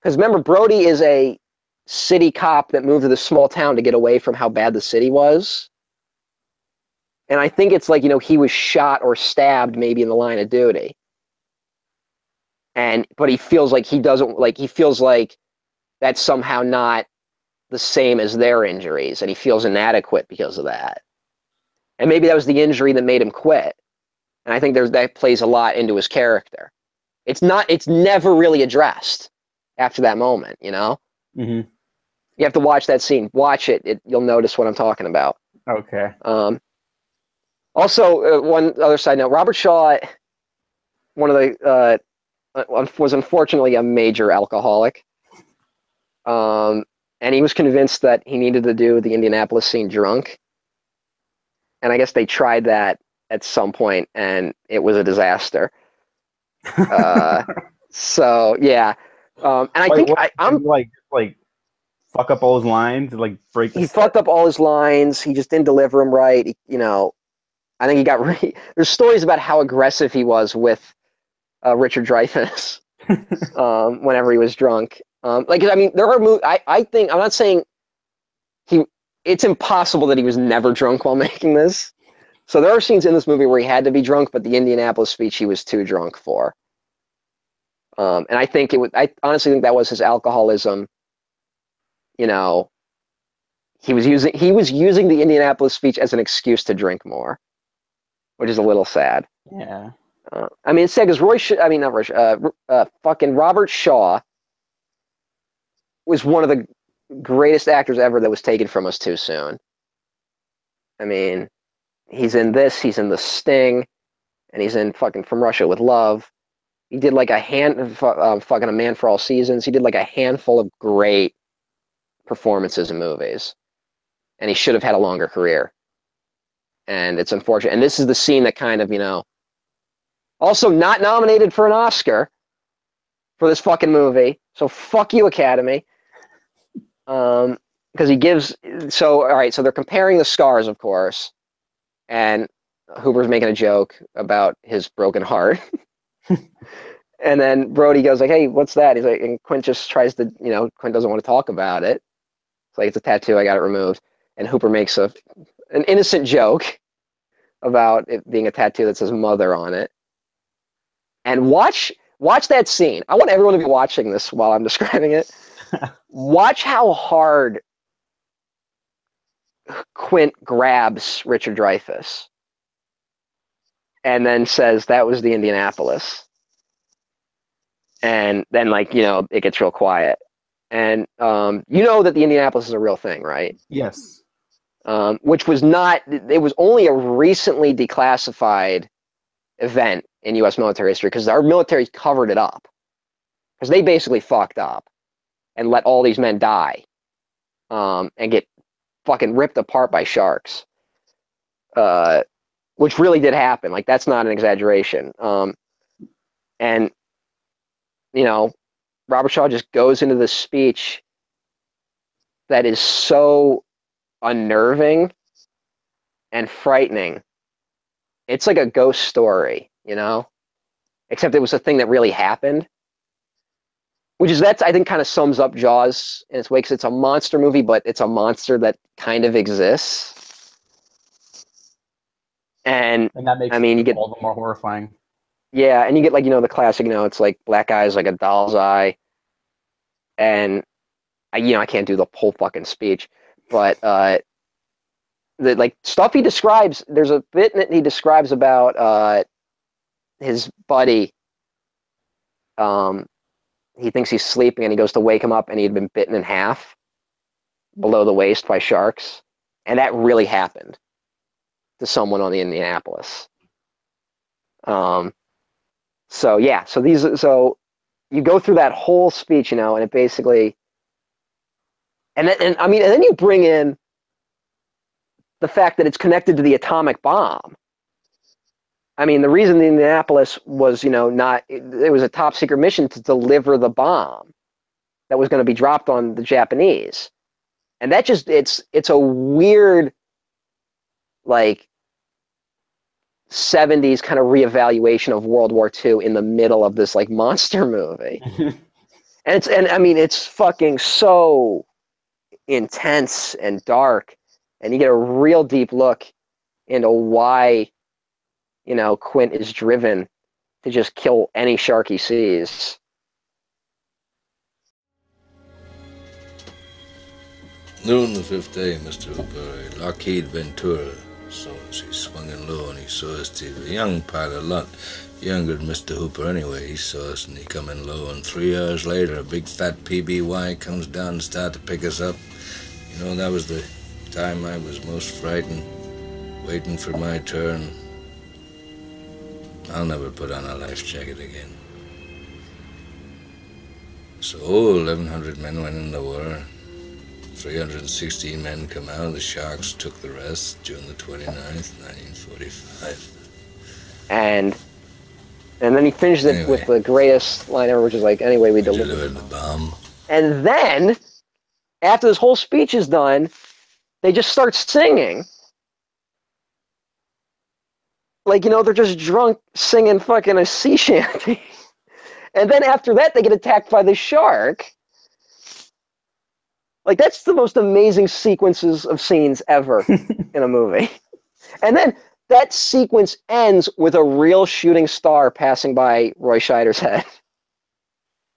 because remember Brody is a city cop that moved to this small town to get away from how bad the city was, and I think it's like you know he was shot or stabbed maybe in the line of duty, and but he feels like he doesn't like he feels like that's somehow not the same as their injuries, and he feels inadequate because of that, and maybe that was the injury that made him quit. And I think there's that plays a lot into his character. It's not it's never really addressed after that moment, you know? hmm You have to watch that scene. Watch it, it you'll notice what I'm talking about. Okay. Um, also, uh, one other side note: Robert Shaw, one of the uh, was unfortunately a major alcoholic, um, and he was convinced that he needed to do the Indianapolis scene drunk. And I guess they tried that at some point, and it was a disaster. Uh, so yeah, um, and I Wait, think what- I, I'm like like fuck up all his lines, like break. he fucked up all his lines. He just didn't deliver them right. He, you know, I think he got. Re- There's stories about how aggressive he was with uh, Richard Dreyfuss um, whenever he was drunk. Um, like, I mean, there are. Mo- I I think I'm not saying he. It's impossible that he was never drunk while making this. So there are scenes in this movie where he had to be drunk, but the Indianapolis speech he was too drunk for. Um, and I think it would. I honestly think that was his alcoholism. You know, he was using he was using the Indianapolis speech as an excuse to drink more, which is a little sad. Yeah. Uh, I mean, it's sad because Roy. Sh- I mean, not Roy. Uh, uh, fucking Robert Shaw was one of the greatest actors ever that was taken from us too soon. I mean, he's in this. He's in The Sting, and he's in fucking From Russia with Love. He did like a hand, uh, fucking A Man for All Seasons. He did like a handful of great performances in movies, and he should have had a longer career. And it's unfortunate. And this is the scene that kind of, you know, also not nominated for an Oscar for this fucking movie. So fuck you, Academy. Um, because he gives. So all right. So they're comparing the scars, of course, and Hooper's making a joke about his broken heart. and then Brody goes like, "Hey, what's that?" He's like, and Quint just tries to, you know, Quint doesn't want to talk about it. It's like it's a tattoo. I got it removed. And Hooper makes a an innocent joke about it being a tattoo that says "mother" on it. And watch watch that scene. I want everyone to be watching this while I'm describing it. watch how hard Quint grabs Richard Dreyfuss and then says that was the Indianapolis. And then like, you know, it gets real quiet. And um, you know that the Indianapolis is a real thing, right? Yes. um, which was not it was only a recently declassified event in U.S. military history because our military covered it up because they basically fucked up and let all these men die um, and get fucking ripped apart by sharks, uh, which really did happen. Like that's not an exaggeration. Um, and you know, Robert Shaw just goes into this speech that is so unnerving and frightening. It's like a ghost story, you know? Except it was a thing that really happened. Which is that's I think kind of sums up Jaws in its way because it's a monster movie, but it's a monster that kind of exists. And And that makes I mean, you get- all the more horrifying. yeah, and you get like you know the classic, you know, it's like black eyes like a doll's eye, and I you know I can't do the whole fucking speech, but uh, the like stuff he describes. There's a bit that he describes about uh, his buddy. Um, he thinks he's sleeping, and he goes to wake him up, and he had been bitten in half below the waist by sharks, and that really happened to someone on the Indianapolis. Um, so yeah, so these so you go through that whole speech, you know, and it basically and then, and I mean and then you bring in the fact that it's connected to the atomic bomb. I mean, the reason the Indianapolis was, you know, not it, it was a top secret mission to deliver the bomb that was going to be dropped on the Japanese. And that just it's it's a weird like 70s kind of reevaluation of World War II in the middle of this like monster movie. and it's and I mean it's fucking so intense and dark and you get a real deep look into why you know Quint is driven to just kill any shark he sees. Noon the fifth day, Mr. Hooper, Lockheed Ventura. So as he swung in low and he saw us, was a young pilot, a lot younger than Mr. Hooper anyway. He saw us and he come in low, and three hours later, a big fat PBY comes down and start to pick us up. You know, that was the time I was most frightened, waiting for my turn. I'll never put on a life jacket again. So, 1,100 men went in the war. 316 men come out. The Sharks took the rest June the 29th, 1945. And and then he finished it with the greatest line ever, which is like, anyway, we We delivered. delivered the bomb. And then, after this whole speech is done, they just start singing. Like, you know, they're just drunk singing fucking a sea shanty. and then after that, they get attacked by the shark. Like, that's the most amazing sequences of scenes ever in a movie. And then that sequence ends with a real shooting star passing by Roy Scheider's head.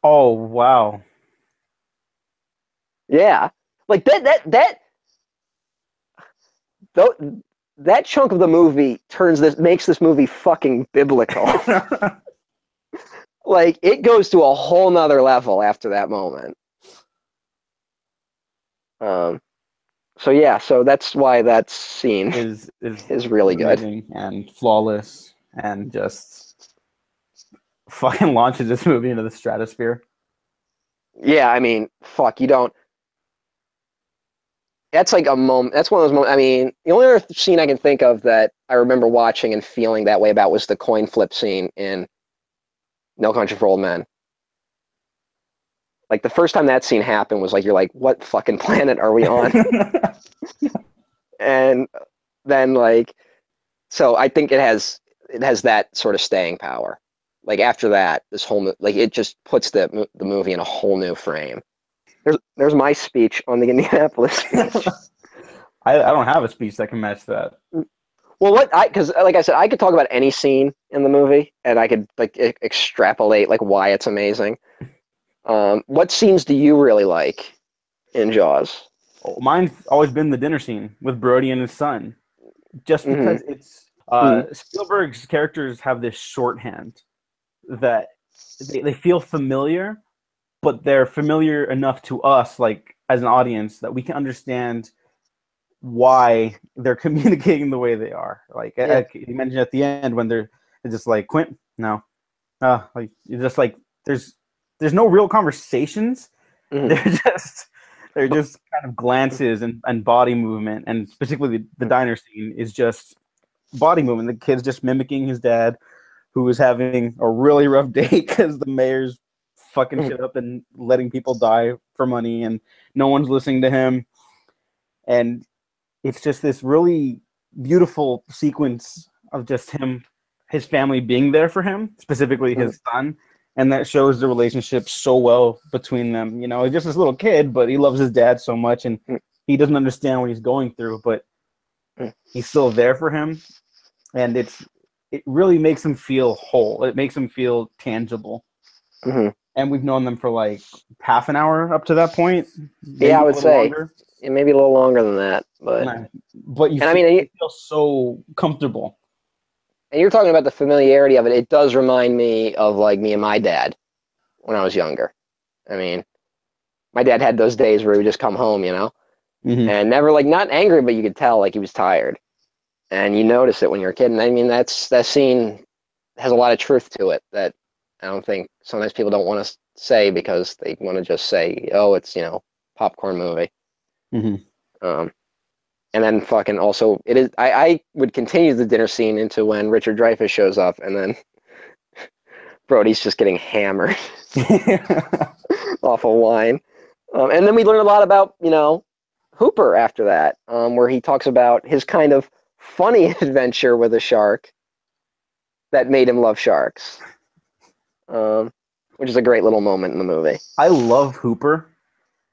Oh wow. Yeah, like that that that that chunk of the movie turns this makes this movie fucking biblical. like it goes to a whole nother level after that moment. Um, so yeah, so that's why that scene is is is really good. and flawless and just fucking launches this movie into the stratosphere. Yeah, I mean, fuck, you don't. That's like a moment. That's one of those moments. I mean, the only other scene I can think of that I remember watching and feeling that way about was the coin flip scene in No Country for Old Men. Like the first time that scene happened was like you're like, what fucking planet are we on? and then like, so I think it has it has that sort of staying power. Like after that, this whole like it just puts the the movie in a whole new frame. There's there's my speech on the Indianapolis. I, I don't have a speech that can match that. Well, what I because like I said, I could talk about any scene in the movie, and I could like e- extrapolate like why it's amazing. Um, what scenes do you really like in Jaws? Oh, Mine's always been the dinner scene with Brody and his son, just Mhm. because it's uh, Spielberg's characters have this shorthand that they, they feel familiar, but they're familiar enough to us, like as an audience, that we can understand why they're communicating the way they are. Like Yeah. like you mentioned at the end when they're, they're just like Quint, no, uh, like you're just like there's there's no real conversations. Mhm. They're just they're just kind of glances and, and body movement, and specifically the, the diner scene is just body movement. The kid's just mimicking his dad, who is having a really rough day because the mayor's fucking shit up and letting people die for money, and no one's listening to him. And it's just this really beautiful sequence of just him, his family being there for him, specifically his son, and that shows the relationship so well between them. You know, he's just this little kid, but he loves his dad so much, and Mm. he doesn't understand what he's going through, but Mm. he's still there for him, and it's it really makes him feel whole. It makes him feel tangible. Mhm. And we've known them for like half an hour up to that point. Yeah, I would say. longer. Yeah, maybe a little longer than that, but I- but you And I mean, you feel so comfortable. and you're talking about the familiarity of it. It does remind me of like me and my dad when I was younger. I mean, my dad had those days where he would just come home, you know, Mhm. and never like not angry, but you could tell like he was tired, and you notice it when you're a kid. And I mean, that's that scene has a lot of truth to it that I don't think sometimes people don't want to say because they want to just say, oh, it's you know popcorn movie. Mhm. Um, and then fucking also it is. I, I would continue the dinner scene into when Richard Dreyfuss shows up, and then Brody's just getting hammered off of wine. Um, and then we learn a lot about you know Hooper after that, um, where he talks about his kind of funny adventure with a shark that made him love sharks, um, which is a great little moment in the movie. I love Hooper.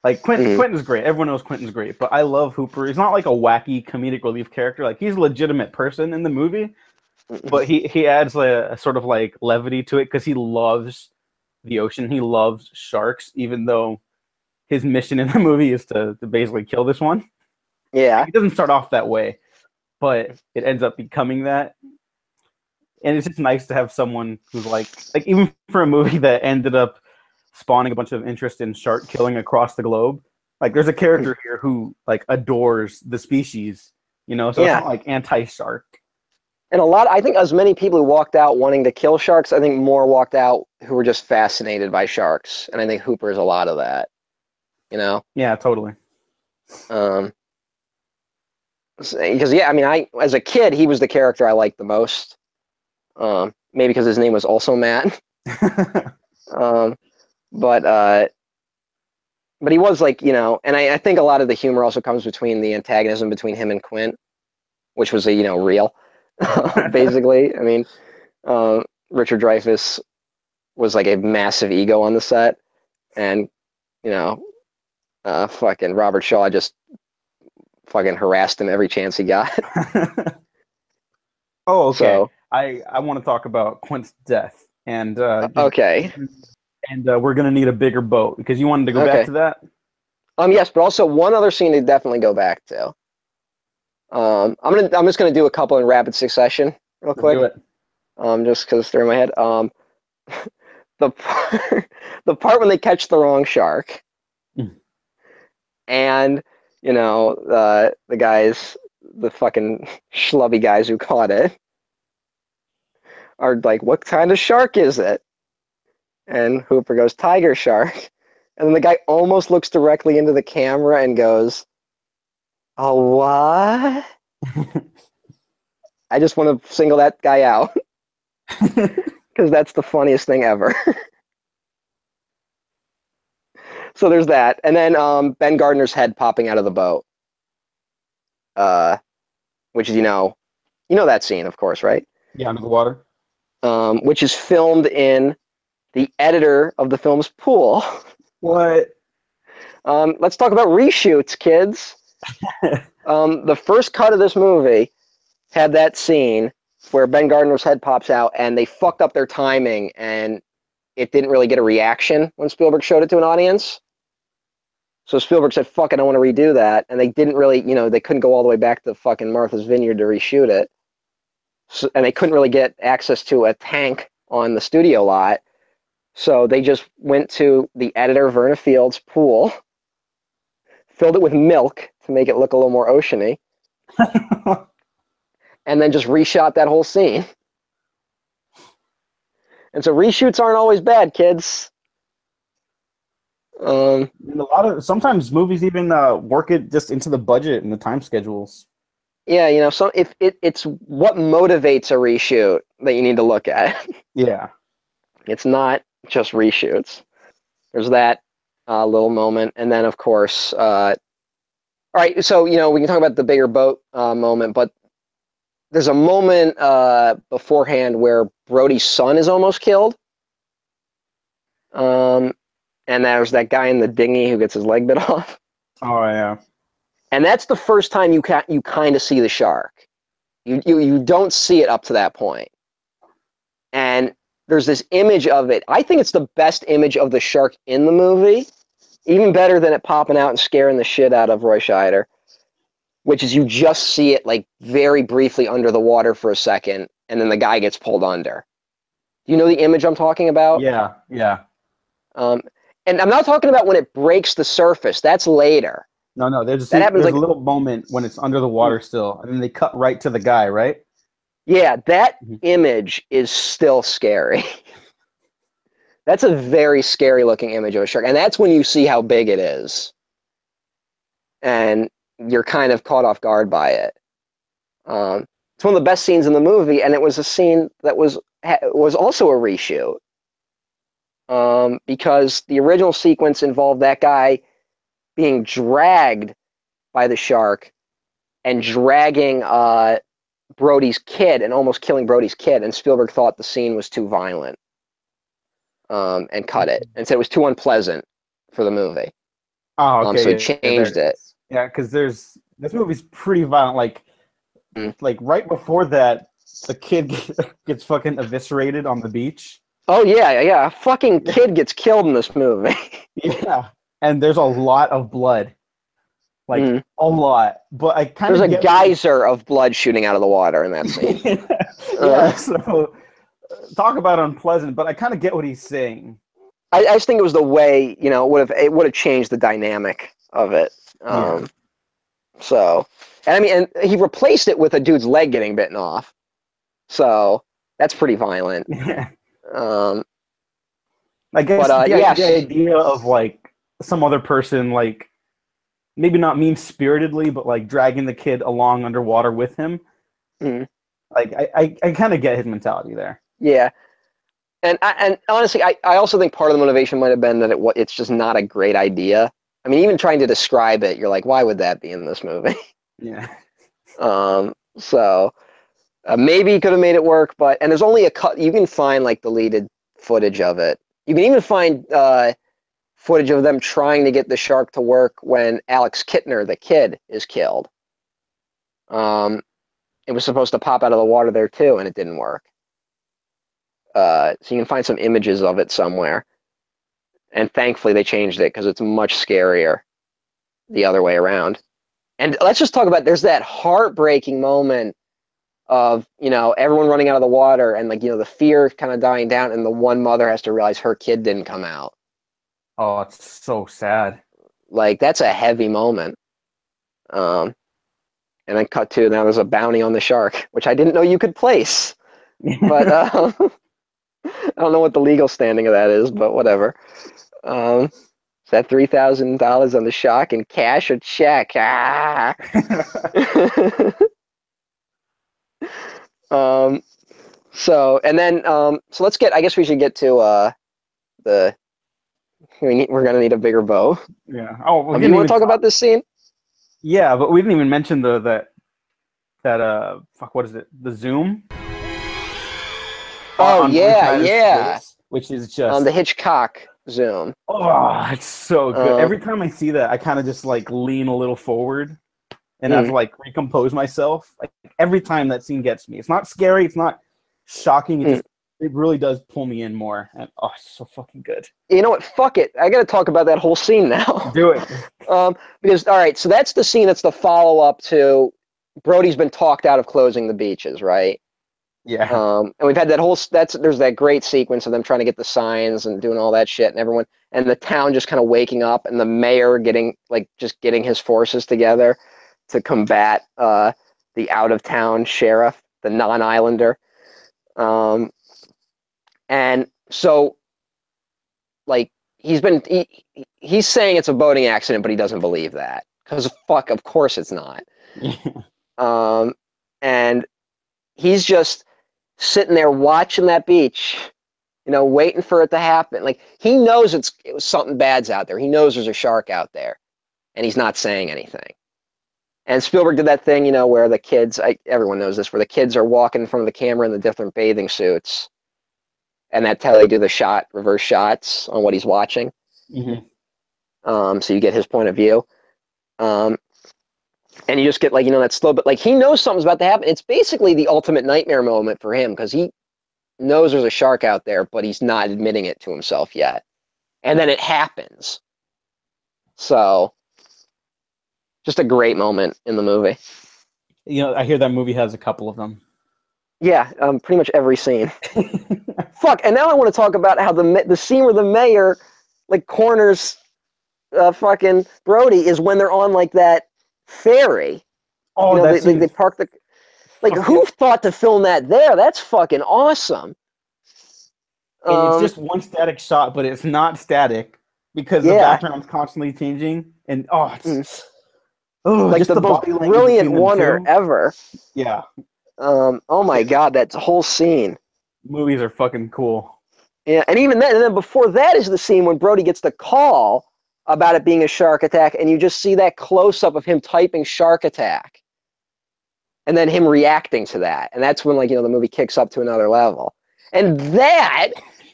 Like Quentin, Mhm. Quentin's great. Everyone knows Quentin's great, but I love Hooper. He's not like a wacky comedic relief character. Like he's a legitimate person in the movie, but he he adds a, a sort of like levity to it because he loves the ocean. He loves sharks, even though his mission in the movie is to, to basically kill this one. Yeah, he doesn't start off that way, but it ends up becoming that. And it's just nice to have someone who's like, like even for a movie that ended up spawning a bunch of interest in shark killing across the globe. Like, there's a character here who like adores the species, you know. So Yeah. it's not like anti-shark. and a lot. I think as many people who walked out wanting to kill sharks, I think more walked out who were just fascinated by sharks, and I think Hooper is a lot of that. You know. Yeah, totally. Um, because yeah, I mean, I as a kid, he was the character I liked the most. Um, maybe because his name was also Matt. um, but uh, but he was like you know, and I, I think a lot of the humor also comes between the antagonism between him and Quint, which was a you know real, basically. I mean, um, Richard Dreyfuss was like a massive ego on the set, and you know, uh, fucking Robert Shaw just fucking harassed him every chance he got. oh, okay. So I I want to talk about Quint's death, and uh, okay, and uh, we're gonna need a bigger boat because you wanted to go Okay. back to that. Um, yes, but also one other scene to definitely go back to. Um, I'm gonna I'm just gonna do a couple in rapid succession, real quick. Do it. um, just because they're in my head. Um, the part, the part when they catch the wrong shark, Mm. and you know uh, the guys, the fucking schlubby guys who caught it, are like, "What kind of shark is it?" And Hooper goes, "Tiger shark," and then the guy almost looks directly into the camera and goes, "Oh what?" I just want to single that guy out because that's the funniest thing ever. so there's that, and then um, Ben Gardner's head popping out of the boat, uh, which is you know, you know that scene, of course, right? Yeah, under the water. Um, which is filmed in the editor of the film's pool. What? Um, let's talk about reshoots, kids. um, the first cut of this movie had that scene where Ben Gardner's head pops out, and they fucked up their timing, and it didn't really get a reaction when Spielberg showed it to an audience. So Spielberg said, "Fuck it, I want to redo that," and they didn't really, you know, they couldn't go all the way back to fucking Martha's Vineyard to reshoot it, so, and they couldn't really get access to a tank on the studio lot. So they just went to the editor Verna Fields' pool, filled it with milk to make it look a little more oceany, and then just reshot that whole scene. And so reshoots aren't always bad, kids. Um, And a lot of sometimes movies even uh, work it just into the budget and the time schedules. Yeah, you know, so if it, it's what motivates a reshoot that you need to look at. Yeah. It's not just reshoots. There's that uh, little moment, and then of course, uh, all right. So you know, we can talk about the bigger boat uh, moment, but there's a moment uh, beforehand where Brody's son is almost killed, um, and there's that guy in the dinghy who gets his leg bit off, Oh yeah. And that's the first time you ca- you kind of see the shark. You, you you don't see it up to that point, and there's this image of it. I think it's the best image of the shark in the movie, even better than it popping out and scaring the shit out of Roy Scheider, which is you just see it like very briefly under the water for a second, and then the guy gets pulled under. Do you know the image I'm talking about? Yeah. Yeah. Um, and I'm not talking about when it breaks the surface. That's later. No, no. There's, That happens there's like- a little moment when it's under the water still, and then they cut right to the guy, right? Yeah, that Mhm. image is still scary. that's a very scary looking image of a shark. And that's when you see how big it is. And you're kind of caught off guard by it. Um, it's one of the best scenes in the movie, and it was a scene that was ha- was also a reshoot. Um, because the original sequence involved that guy being dragged by the shark and dragging uh, Brody's kid and almost killing Brody's kid, and Spielberg thought the scene was too violent, um, and cut it, and said it was too unpleasant for the movie. Oh, Um, so he yeah, yeah, changed there it. Yeah, because there's this movie's pretty violent. Like, Mm. like right before that, the kid gets fucking eviscerated on the beach. Oh yeah, yeah, yeah. A fucking kid gets killed in this movie. Yeah, and there's a lot of blood, like Mhm. a lot. But I kind of There's a geyser of blood shooting out of the water in that scene. yeah. Uh. So talk about unpleasant, but I kind of get what he's saying. I, I just think it was the way you know would have it would have changed the dynamic of it. Um, So, and I mean, and he replaced it with a dude's leg getting bitten off. So that's pretty violent. Yeah. Um, I guess But, uh, the, yes. the idea of like some other person, like maybe not mean spiritedly, but like dragging the kid along underwater with him. Mhm. Like I, I, I kind of get his mentality there. Yeah, and I, and honestly, I, I also think part of the motivation might have been that it it's just not a great idea. I mean, even trying to describe it, you're like, why would that be in this movie? Yeah. um, so uh, maybe he could have made it work, but and there's only a cut. You can find like deleted footage of it. You can even find uh, footage of them trying to get the shark to work when Alex Kintner, the kid, is killed. Um, it was supposed to pop out of the water there too, and it didn't work. Uh, so you can find some images of it somewhere. and thankfully they changed it because it's much scarier the other way around. And let's just talk about there's that heartbreaking moment of you know everyone running out of the water and like you know the fear kind of dying down and the one mother has to realize her kid didn't come out Oh, it's so sad. like that's a heavy moment. Um and then cut to now there's a bounty on the shark which i didn't know you could place. But uh, i don't know what the legal standing of that is but whatever. Um is that $3000 on the shark in cash or check? Ah. Um so and then um so let's get i guess we should get to uh the we need, we're gonna need a bigger bow yeah. Oh, we Okay, didn't you want to talk about this scene Yeah, but we didn't even mention the that that uh fuck what is it? The Zoom. Oh, on yeah, yeah. face, which is just um the hitchcock zoom oh, it's so good. Um, Every time I see that, I kind of just like lean a little forward, and I've Mm. like recompose myself. Like every time that scene gets me, it's not scary. It's not shocking. It Mm. just it really does pull me in more, and oh, it's so fucking good. you know what fuck it i gotta talk about that whole scene now Do it. um because all right so that's the scene that's the follow-up to brody's been talked out of closing the beaches right Yeah. um, and we've had that whole that's there's that great sequence of them trying to get the signs and doing all that shit and everyone and the town just kind of waking up and the mayor getting like just getting his forces together to combat uh, the out of town sheriff the non-islander um, and so like he's been he, he's saying it's a boating accident but he doesn't believe that because fuck of course it's not um, and he's just sitting there watching that beach, you know, waiting for it to happen. Like he knows it's it was something bad's out there. He knows there's a shark out there, and he's not saying anything. And Spielberg did that thing, you know, where the kids, I, everyone knows this, where the kids are walking in front of the camera in the different bathing suits, and that's how they do the shot, reverse shots on what he's watching Mhm. um, so you get his point of view. Um, and you just get like you know that slow, but like he knows something's about to happen. It's basically the ultimate nightmare moment for him because he knows there's a shark out there, but he's not admitting it to himself yet. And then it happens. So, just a great moment in the movie. You know, I hear that movie has a couple of them. Yeah, um, pretty much every scene. Fuck, and now I want to talk about how the the scene where the mayor like corners uh, fucking Brody is when they're on like that ferry. oh, you know, they, that's they, they park the like fucking- who thought to film that there? That's fucking awesome. and Um, it's just one static shot, but it's not static because the Yeah. background's constantly changing. And oh, it's oh, like just the, the, most brilliant between them oner two. ever. Yeah, Um, oh my god, that whole scene. Movies are fucking cool. Yeah, and even then, and then before that is the scene when Brody gets the call about it being a shark attack, and you just see that close up of him typing shark attack, and then him reacting to that, and that's when like you know the movie kicks up to another level, and that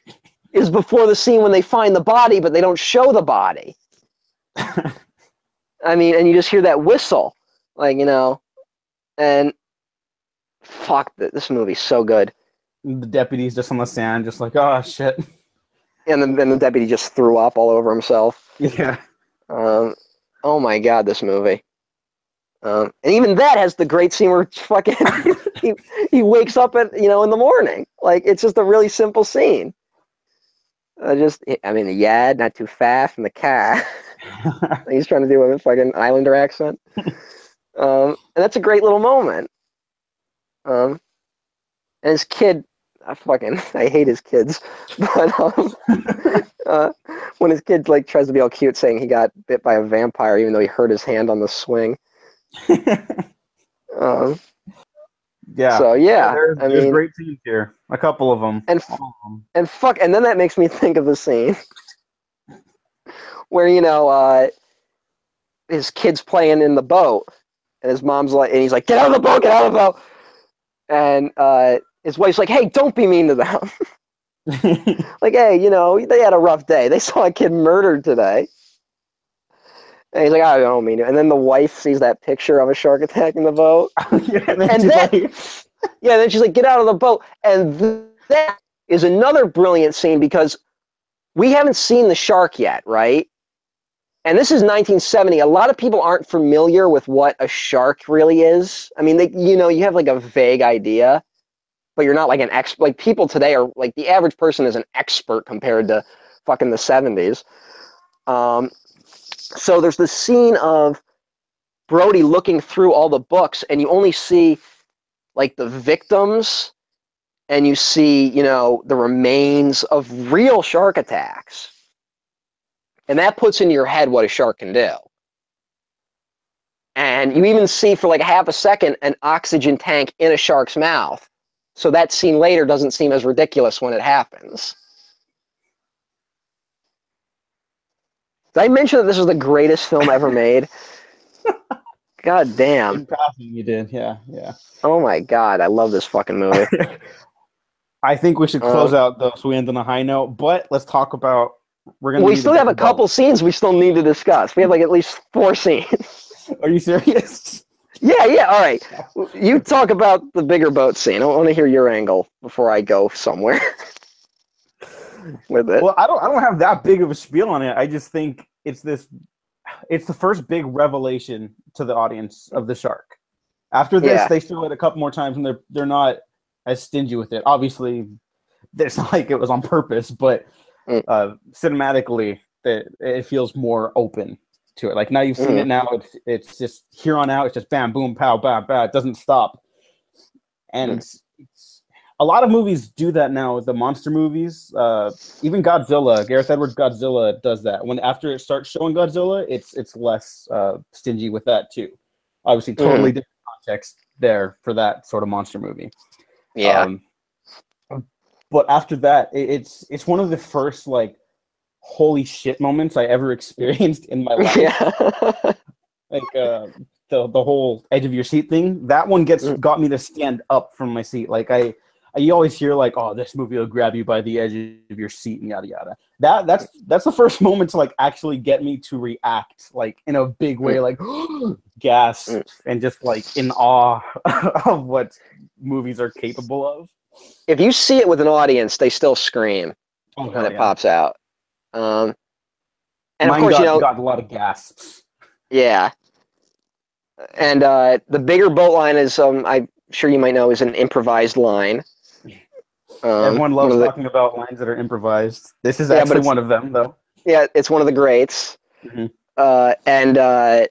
is before the scene when they find the body, but they don't show the body. I mean, and you just hear that whistle, like you know, and fuck, this movie's so good. The deputy's just on the sand, just like oh shit. And then, then the deputy just threw up all over himself. Yeah, Um, oh my god, this movie. Um, and even that has the great scene where fucking he, he wakes up at you know in the morning. Like it's just a really simple scene. I just I mean the yad not too fast and the car. He's trying to do it with a fucking Islander accent. Um, and that's a great little moment. Um, and his kid, I fucking I hate his kids, but um, uh, when his kid like tries to be all cute, saying he got bit by a vampire, even though he hurt his hand on the swing. Um, yeah. So yeah, there's, I there's mean, great scenes here. A couple of them. and of 'em. and fuck, and then that makes me think of the scene where you know uh, his kid's playing in the boat, and his mom's like, and he's like, "Get out of the boat! Get out of the boat!" And uh, his wife's like, "Hey, don't be mean to them. like, hey, you know, they had a rough day. They saw a kid murdered today." And he's like, "I don't mean to." And then the wife sees that picture of a shark attack in the boat, yeah, and then And she's like- Yeah, then she's like, get out of the boat. And th- that is another brilliant scene because we haven't seen the shark yet, right? And this is 1970. A lot of people aren't familiar with what a shark really is. I mean, they, you know, you have like a vague idea, but you're not like an expert. Like people today are like the average person is an expert compared to fucking the 70s. Um, so there's this scene of Brody looking through all the books, and you only see like the victims, and you see, you know, the remains of real shark attacks. And that puts in your head what a shark can do. And you even see for like half a second an oxygen tank in a shark's mouth. So that scene later doesn't seem as ridiculous when it happens. Did I mention that this is the greatest film ever made? God damn. In passing, you did. Yeah, yeah. Oh my god, I love this fucking movie. I think we should close uh, out though, so we end on a high note. But let's talk about. We're gonna. we need still get have a couple scenes we still need to discuss. We have like at least four scenes. Are you serious? Yeah, yeah, all right. You talk about the bigger boat scene. I want to hear your angle before I go somewhere with it. Well, I don't. I don't have that big of a spiel on it. I just think it's this. It's the first big revelation to the audience of the shark. After this, Yeah. they show it a couple more times, and they're they're not as stingy with it. Obviously, it's not like it was on purpose, but Mm. uh, cinematically, it, it feels more open to it. Like now you've seen Mm. it. Now it's it's just here on out. It's just bam, boom, pow, bam, bam. It doesn't stop, and Mm. it's, it's a lot of movies do that now. The monster movies, uh, even Godzilla, Gareth Edwards' Godzilla does that. When after it starts showing Godzilla, it's it's less uh, stingy with that too. Obviously, totally different context there for that sort of monster movie. yeah. Um, but after that, it, it's it's one of the first like holy shit moments I ever experienced in my life. yeah. Like uh, the the whole edge of your seat thing. That one gets Mm. got me to stand up from my seat. Like I, I you always hear like, oh, this movie will grab you by the edge of your seat and yada yada. That that's that's the first moment to like actually get me to react like in a big way, like gasp Mm. and just like in awe of what movies are capable of. if you see it with an audience, they still scream Oh, when it pops out. Um, and Mine of course, got, you know, got a lot of gasps. yeah. And uh, the bigger boat line is, um, I'm sure you might know, is an improvised line. Um, Everyone loves the- talking about lines that are improvised. This is Yeah, actually one of them, though. yeah, it's one of the greats. Mhm. Uh, and uh,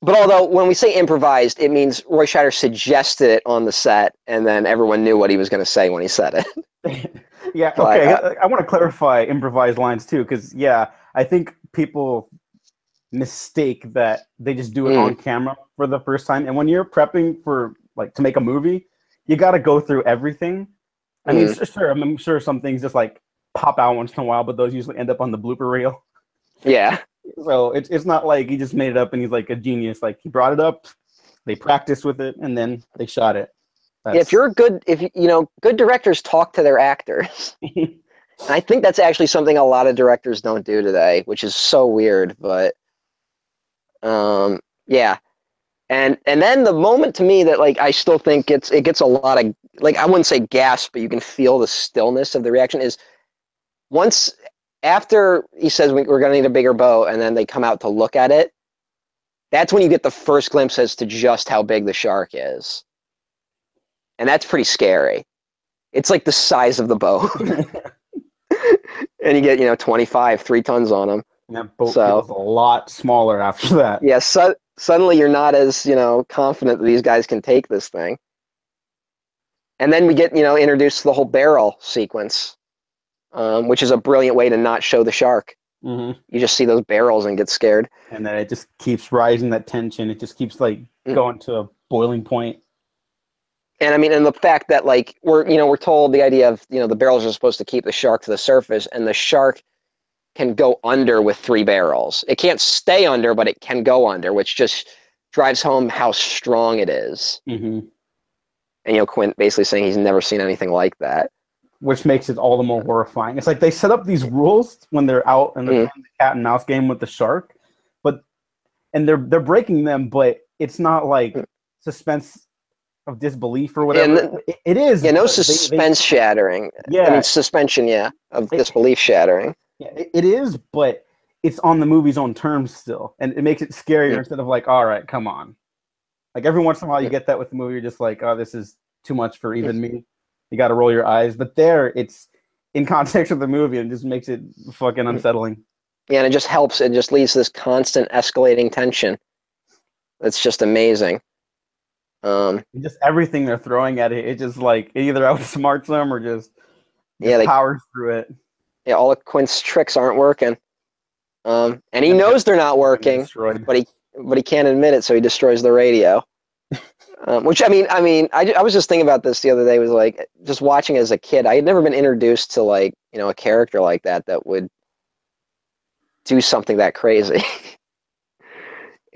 but although when we say improvised, it means Roy Scheider suggested it on the set, and then everyone knew what he was going to say when he said it. yeah, okay. uh, I, want to clarify improvised lines too, because yeah, I think people mistake that they just do it Mm. on camera for the first time, and when you're prepping for like to make a movie, you got to go through everything. I mean, Mm. sure, I'm sure some things just like pop out once in a while, but those usually end up on the blooper reel. yeah, So it's it's not like he just made it up and he's like a genius. Like he brought it up, they practiced with it, and then they shot it. If you're good, if you know, good directors talk to their actors. And I think that's actually something a lot of directors don't do today, which is so weird. But um, yeah, and and then the moment to me that like I still think it's it gets a lot of like I wouldn't say gasp, but you can feel the stillness of the reaction is once after he says we, we're going to need a bigger boat, and then they come out to look at it. That's when you get the first glimpse as to just how big the shark is, and that's pretty scary. It's like the size of the boat. and you get you know 25 three tons on them that boat So- feels a lot smaller after that. yeah so, suddenly you're not as you know confident that these guys can take this thing and then we get you know introduced to the whole barrel sequence um, which is a brilliant way to not show the shark hmm you just see those barrels and get scared And then it just keeps rising that tension. It just keeps like Mm. going to a boiling point. And i mean and the fact that like we're you know we're told the idea of you know the barrels are supposed to keep the shark to the surface and the shark can go under with three barrels it can't stay under but it can go under which just drives home how strong it is hmm and you know Quint basically saying he's never seen anything like that. Which makes it all the more horrifying. It's like they set up these rules when they're out and they're Mm. playing the cat and mouse game with the shark, but and they're they're breaking them, but it's not like Mm. suspense of disbelief or whatever. then- It- it is. Yeah, no but they- they- suspense shattering. yeah, I mean suspension, yeah, of They- disbelief shattering. Yeah, it, it is, but it's on the movie's own terms still, and it makes it scarier Yeah. instead of like, all right, come on. Like every once in a while, you get that with the movie. You're just like, oh, this is too much for even me. You got to roll your eyes. But there, it's in context of the movie, and just makes it fucking unsettling. Yeah, and it just helps. It just to this constant escalating tension. It's just amazing. Um, just everything they're throwing at it, it just like it either outsmarts them or just, just Yeah, powers through it. yeah, all of Quint's tricks aren't working. Um, and he knows they're not working, but he but he can't admit it, so he destroys the radio. um, which I mean, I mean, I, I was just thinking about this the other day. Was like just watching as a kid. I had never been introduced to like you know a character like that that would do something that crazy.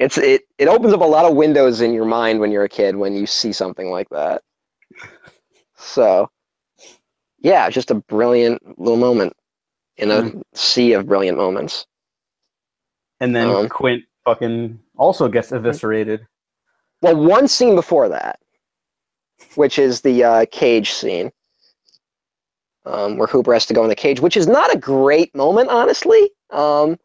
it's it it opens up a lot of windows in your mind when you're a kid when you see something like that. So, yeah, just a brilliant little moment in a sea of brilliant moments. And then Um, Quint fucking also gets eviscerated. Well, one scene before that, which is the uh, cage scene, um, where Hooper has to go in the cage, which is not a great moment, honestly. Um,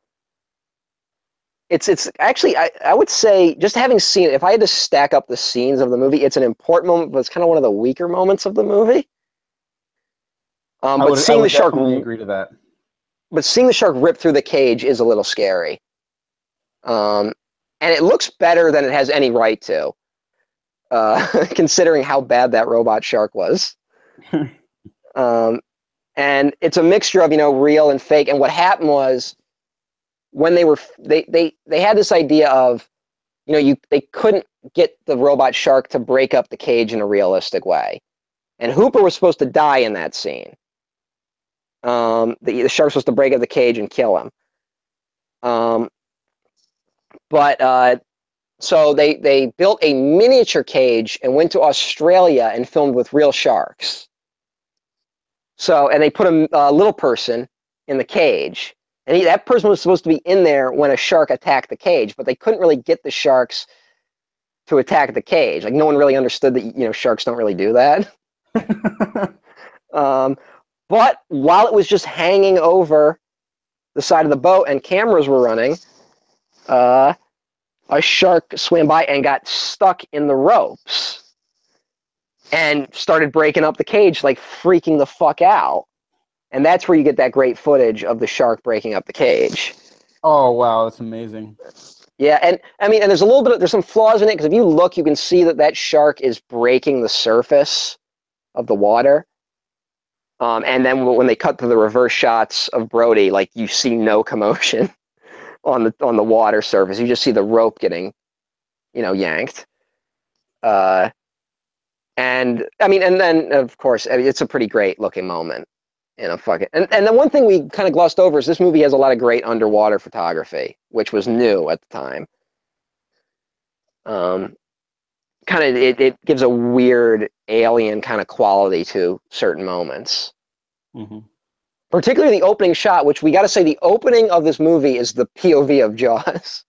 it's it's actually I, I would say just having seen it, if I had to stack up the scenes of the movie, it's an important moment, but it's kind of one of the weaker moments of the movie. Um, but would, I seeing would the shark, agree to that. but seeing the shark rip through the cage is a little scary. Um, and it looks better than it has any right to, uh, considering how bad that robot shark was. um, and it's a mixture of you know real and fake. And what happened was when they were they they they had this idea of you know you they couldn't get the robot shark to break up the cage in a realistic way, and Hooper was supposed to die in that scene. Um, the, the shark's supposed to break up the cage and kill him. Um, but uh, so they they built a miniature cage and went to Australia and filmed with real sharks. So and they put a, a little person in the cage, and he, that person was supposed to be in there when a shark attacked the cage, but they couldn't really get the sharks to attack the cage. Like no one really understood that you know sharks don't really do that. Um, but while it was just hanging over the side of the boat and cameras were running, uh, a shark swam by and got stuck in the ropes and started breaking up the cage, like freaking the fuck out. And that's where you get that great footage of the shark breaking up the cage. oh wow, that's amazing. Yeah, and I mean, and there's a little bit of, there's some flaws in it because if you look, you can see that that shark is breaking the surface of the water. Um, and then when they cut to the reverse shots of Brody, like you see no commotion on the on the water surface. You just see the rope getting, you know, yanked. Uh, and I mean, and then of course, I mean, it's a pretty great looking moment. You know, fuck it. And and the one thing we kind of glossed over is this movie has a lot of great underwater photography, which was new at the time. Um, kind of it, it gives a weird alien kind of quality to certain moments hmm particularly the opening shot which we got to say the opening of this movie is the pov of jaws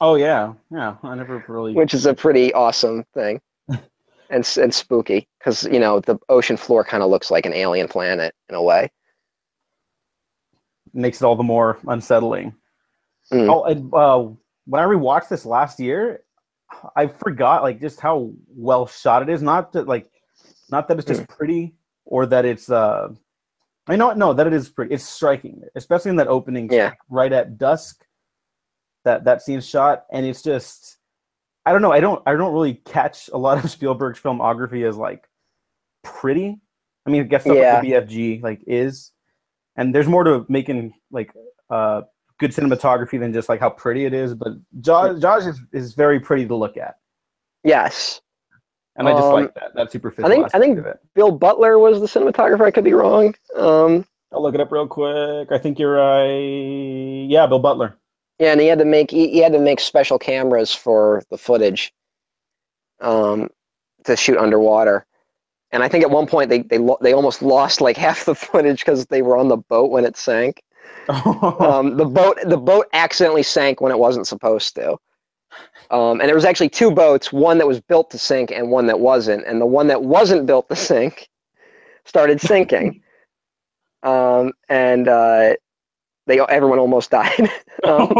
Oh yeah, yeah. I never really. which is a pretty awesome thing and, and spooky because you know the ocean floor kind of looks like an alien planet in a way makes it all the more unsettling. Mm. Oh, and, uh, when I rewatched this last year, I forgot like just how well shot it is. Not that like, not that it's just pretty or that it's. uh I know no that it is pretty. It's striking, especially in that opening. Yeah. Right at dusk, that that scene shot, and it's just. I don't know. I don't. I don't really catch a lot of Spielberg's filmography as like pretty. I mean, I guess stuff like the BFG like is, and there's more to making like uh good cinematography than just like how pretty it is. But Jaws, Jaws is, is very pretty to look at, yes and I just Um, like that that superficial. I think- I think- bill butler was the cinematographer i could be wrong um, I'll look it up real quick. I think you're right. Yeah, Bill Butler. Yeah, and he had to make he, he had to make special cameras for the footage um, to shoot underwater. And I think at one point they they they almost lost like half the footage because they were on the boat when it sank. Um, the boat the boat accidentally sank when it wasn't supposed to. Um, and there was actually two boats, one that was built to sink and one that wasn't. And the one that wasn't built to sink started sinking. um, and uh, they everyone almost died. um,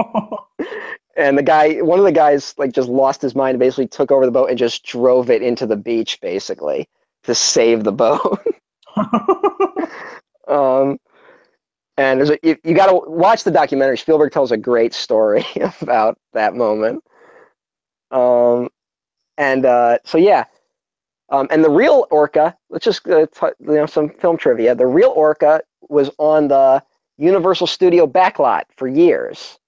and the guy, one of the guys, like just lost his mind and basically took over the boat and just drove it into the beach, basically to save the boat. um, and there's a, you, you got to watch the documentary. Spielberg tells a great story about that moment. Um, and uh, so yeah, um, and the real orca. Let's just uh, t- you know some film trivia. The real orca was on the Universal Studio backlot for years.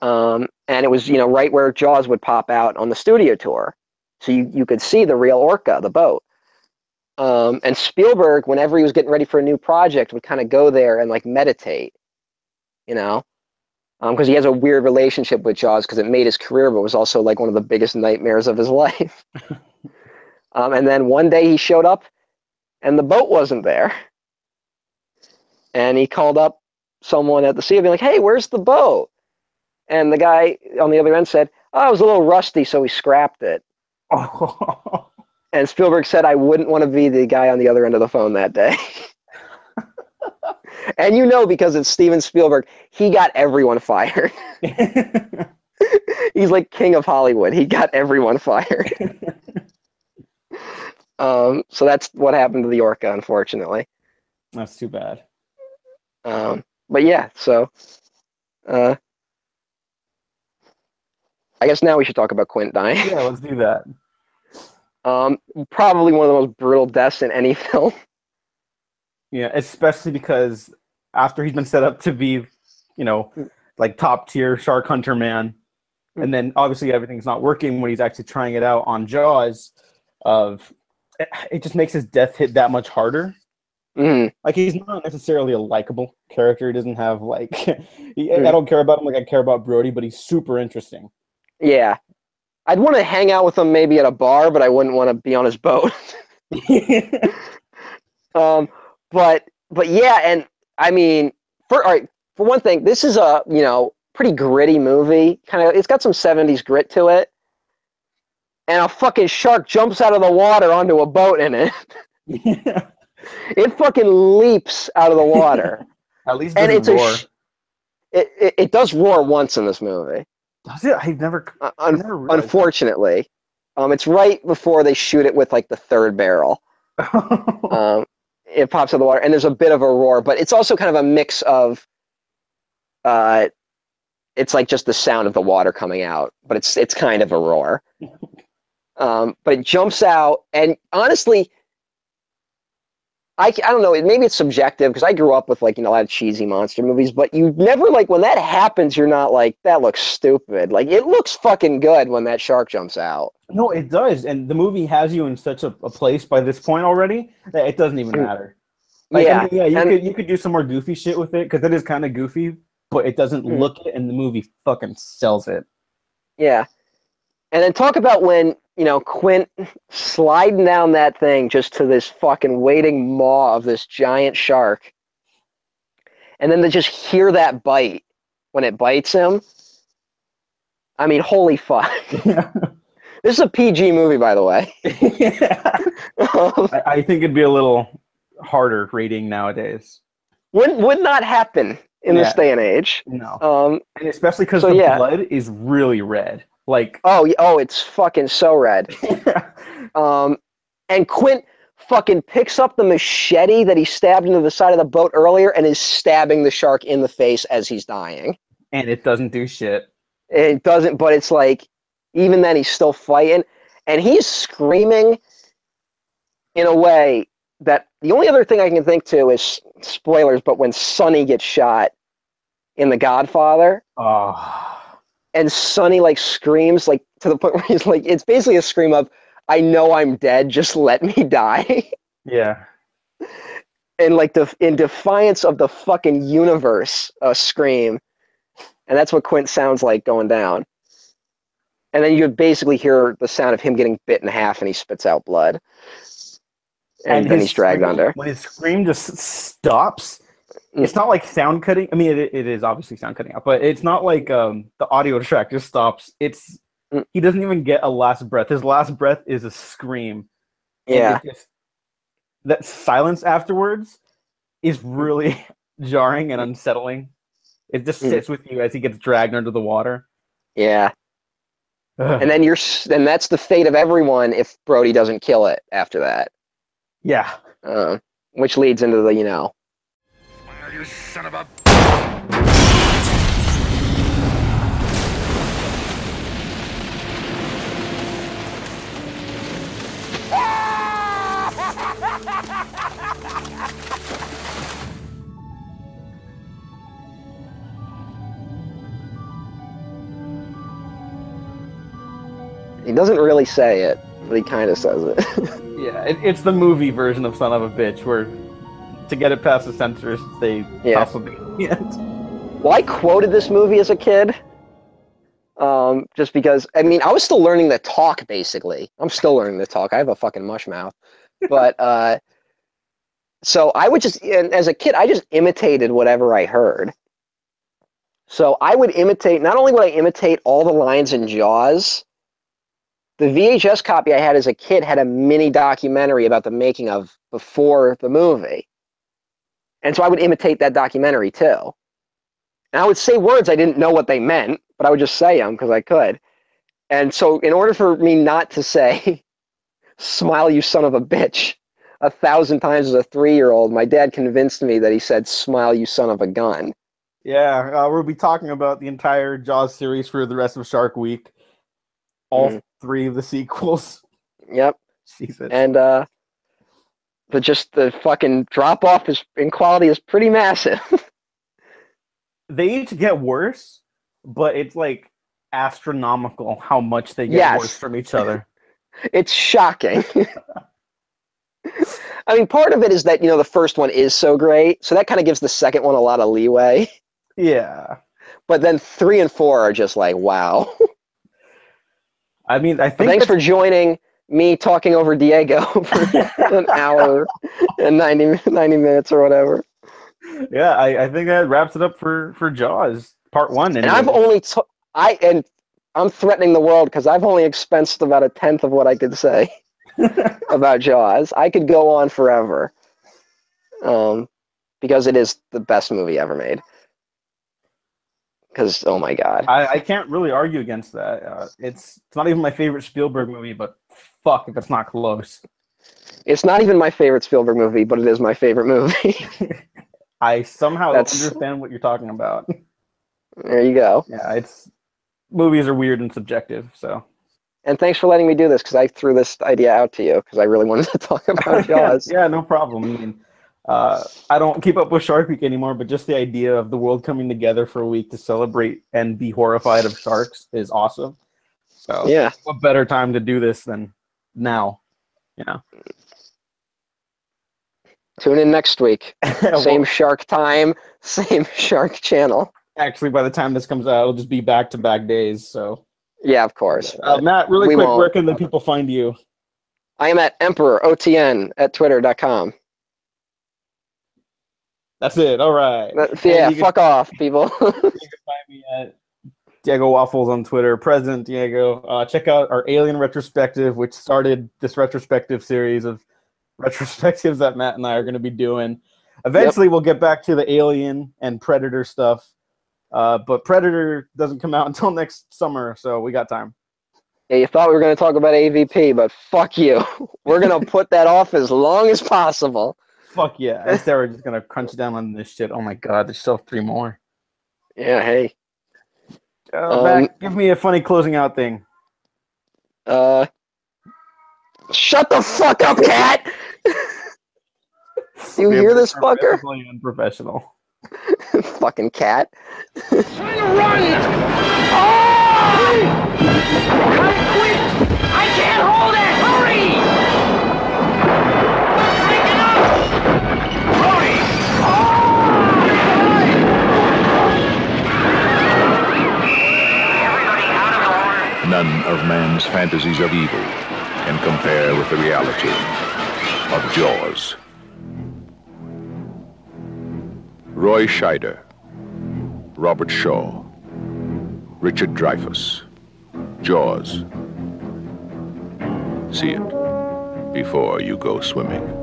Um, and it was you know right where Jaws would pop out on the studio tour, so you you could see the real orca, the boat. Um, and Spielberg, whenever he was getting ready for a new project, would kind of go there and like meditate, you know, because he has a weird relationship with Jaws because it made his career, but was also like one of the biggest nightmares of his life. um, and then one day he showed up, and the boat wasn't there, and he called up someone at the sea, being like, "Hey, where's the boat?" And the guy on the other end said, "Oh, it was a little rusty, so we scrapped it." And Spielberg said, I wouldn't want to be the guy on the other end of the phone that day. and you know, because it's Steven Spielberg, he got everyone fired. He's like king of Hollywood. He got everyone fired. um, so that's what happened to the Orca, unfortunately. That's too bad. Um, but yeah, so uh, I guess now we should talk about Quint dying. Yeah, let's do that. Um, probably one of the most brutal deaths in any film. Yeah, especially because after he's been set up to be, you know, like top tier shark hunter man, and then obviously everything's not working when he's actually trying it out on Jaws. Of it, it just makes his death hit that much harder. Mhm. Like he's not necessarily a likable character. He doesn't have like he, I don't care about him like I care about Brody, but he's super interesting. Yeah. I'd want to hang out with him maybe at a bar, but I wouldn't want to be on his boat. um, but but yeah, and I mean, for all right, for one thing, this is a you know pretty gritty movie. Kind of, it's got some '70s grit to it. And a fucking shark jumps out of the water onto a boat in it. It fucking leaps out of the water, At least and it's a. Sh- it, it, it does roar once in this movie. Does it? I've never. Uh, un- never unfortunately, um, it's right before they shoot it with like the third barrel. um, it pops out of the water, and there's a bit of a roar, but it's also kind of a mix of, uh, it's like just the sound of the water coming out, but it's it's kind of a roar. Um, but it jumps out, and honestly, I, I don't know. Maybe it's subjective because I grew up with like you know a lot of cheesy monster movies, but you never like when that happens, you're not like that looks stupid. Like it looks fucking good when that shark jumps out. no, it does, and the movie has you in such a, a place by this point already that it doesn't even Mm. matter. Like, yeah, I mean, yeah, you and- could you could do some more goofy shit with it because it is kind of goofy, but it doesn't Mm. look it, and the movie fucking sells it. Yeah. And then talk about when, you know, Quint sliding down that thing just to this fucking waiting maw of this giant shark. And then to just hear that bite when it bites him. I mean, holy fuck. This is a PG movie, by the way. Um, I, I think it'd be a little harder rating nowadays. would, would not happen in this day and age. No, Um, and especially because So, the yeah. blood is really red. Like, oh, oh, it's fucking so red. Um, and Quint fucking picks up the machete that he stabbed into the side of the boat earlier and is stabbing the shark in the face as he's dying. and it doesn't do shit. It doesn't, but it's like, even then, he's still fighting. And he's screaming in a way that the only other thing I can think to is spoilers, but when Sonny gets shot in The Godfather, Oh, and Sonny like screams like to the point where he's like, it's basically a scream of, I know I'm dead, just let me die. yeah. and like the in defiance of the fucking universe a scream and that's what quint sounds like going down and then you basically hear the sound of him getting bit in half and he spits out blood and, then he's dragged scream- under When his scream just stops. It's not like sound cutting. I mean, it, it is obviously sound cutting out, but it's not like um, the audio track just stops. It's Mm. he doesn't even get a last breath. His last breath is a scream. Yeah just- that silence afterwards is really jarring and unsettling. It just Mm. sits with you as he gets dragged under the water. Yeah. Ugh. And then you're and that's the fate of everyone if Brody doesn't kill it after that. yeah, Uh, which leads into the you know you son of a... he doesn't really say it, but he kind of says it. yeah. It, it's the movie version of Son of a Bitch, where to get it past the censors, they Yeah. toss something at the end. well, I quoted this movie as a kid. Um, just because I mean I was still learning to talk basically. I'm still learning to talk. I have a fucking mush mouth. But uh so I would just and as a kid I just imitated whatever I heard. So I would imitate not only would I imitate all the lines in Jaws, the VHS copy I had as a kid had a mini documentary about the making of before the movie. And so I would imitate that documentary too. And I would say words I didn't know what they meant, but I would just say them because I could. And so, in order for me not to say, smile, you son of a bitch, a thousand times as a three year old, my dad convinced me that he said, smile, you son of a gun. Yeah, uh, we'll be talking about the entire Jaws series for the rest of Shark Week. All Mhm. three of the sequels. Yep. Jesus. And, uh, but just the fucking drop off is in quality is pretty massive. they each get worse, but it's like astronomical how much they get Yes. worse from each other. it's shocking. I mean, part of it is that, you know, the first one is so great. So that kind of gives the second one a lot of leeway. yeah. But then three and four are just like, wow. I mean, I think thanks for joining me talking over Diego for an hour and 90, 90 minutes or whatever. yeah, I, I think that wraps it up for for Jaws part one. And I've only t- I and I'm threatening the world because I've only expensed about a tenth of what I could say about Jaws. I could go on forever, um, because it is the best movie ever made. Because oh my god, I, I can't really argue against that. Uh, it's it's not even my favorite Spielberg movie, but fuck if it's not close. it's not even my favorite Spielberg movie, but it is my favorite movie. I somehow That's- understand what you're talking about. there you go. Yeah, it's movies are weird and subjective. So And thanks for letting me do this because I threw this idea out to you because I really wanted to talk about Jaws. yeah, no problem. I mean, uh, I don't keep up with Shark Week anymore, but just the idea of the world coming together for a week to celebrate and be horrified of sharks is awesome. So, yeah. what better time to do this than now? You know, Tune in next week. Well, Same shark time, same shark channel. actually, by the time this comes out, it'll just be back to back days. So, Yeah, of course. uh, Matt, really quick, won't. where can the people find you? I am at Emperor OTN at twitter.com. That's it. All right. That, yeah, you can- fuck off, people. you can find me at Diego Waffles on Twitter, President Diego. Uh, check out our Alien retrospective, which started this retrospective series of retrospectives that Matt and I are going to be doing. Eventually, we'll get back to the Alien and Predator stuff, uh, but Predator doesn't come out until next summer, so we got time. yeah, you thought we were going to talk about AVP, but fuck you. We're going to put that off as long as possible. Fuck yeah! I said we're just gonna crunch down on this shit. Oh my god, there's still three more. Yeah, hey. Uh, Um, Matt, give me a funny closing out thing. Uh, shut the fuck up, cat! you We hear have this been fucker? perfectly Unprofessional. Fucking cat. Trying to run! Oh! I quit! I can't hold it! Hurry! Break it up! None of man's fantasies of evil can compare with the reality of Jaws. Roy Scheider, Robert Shaw, Richard Dreyfuss, Jaws. See it before you go swimming.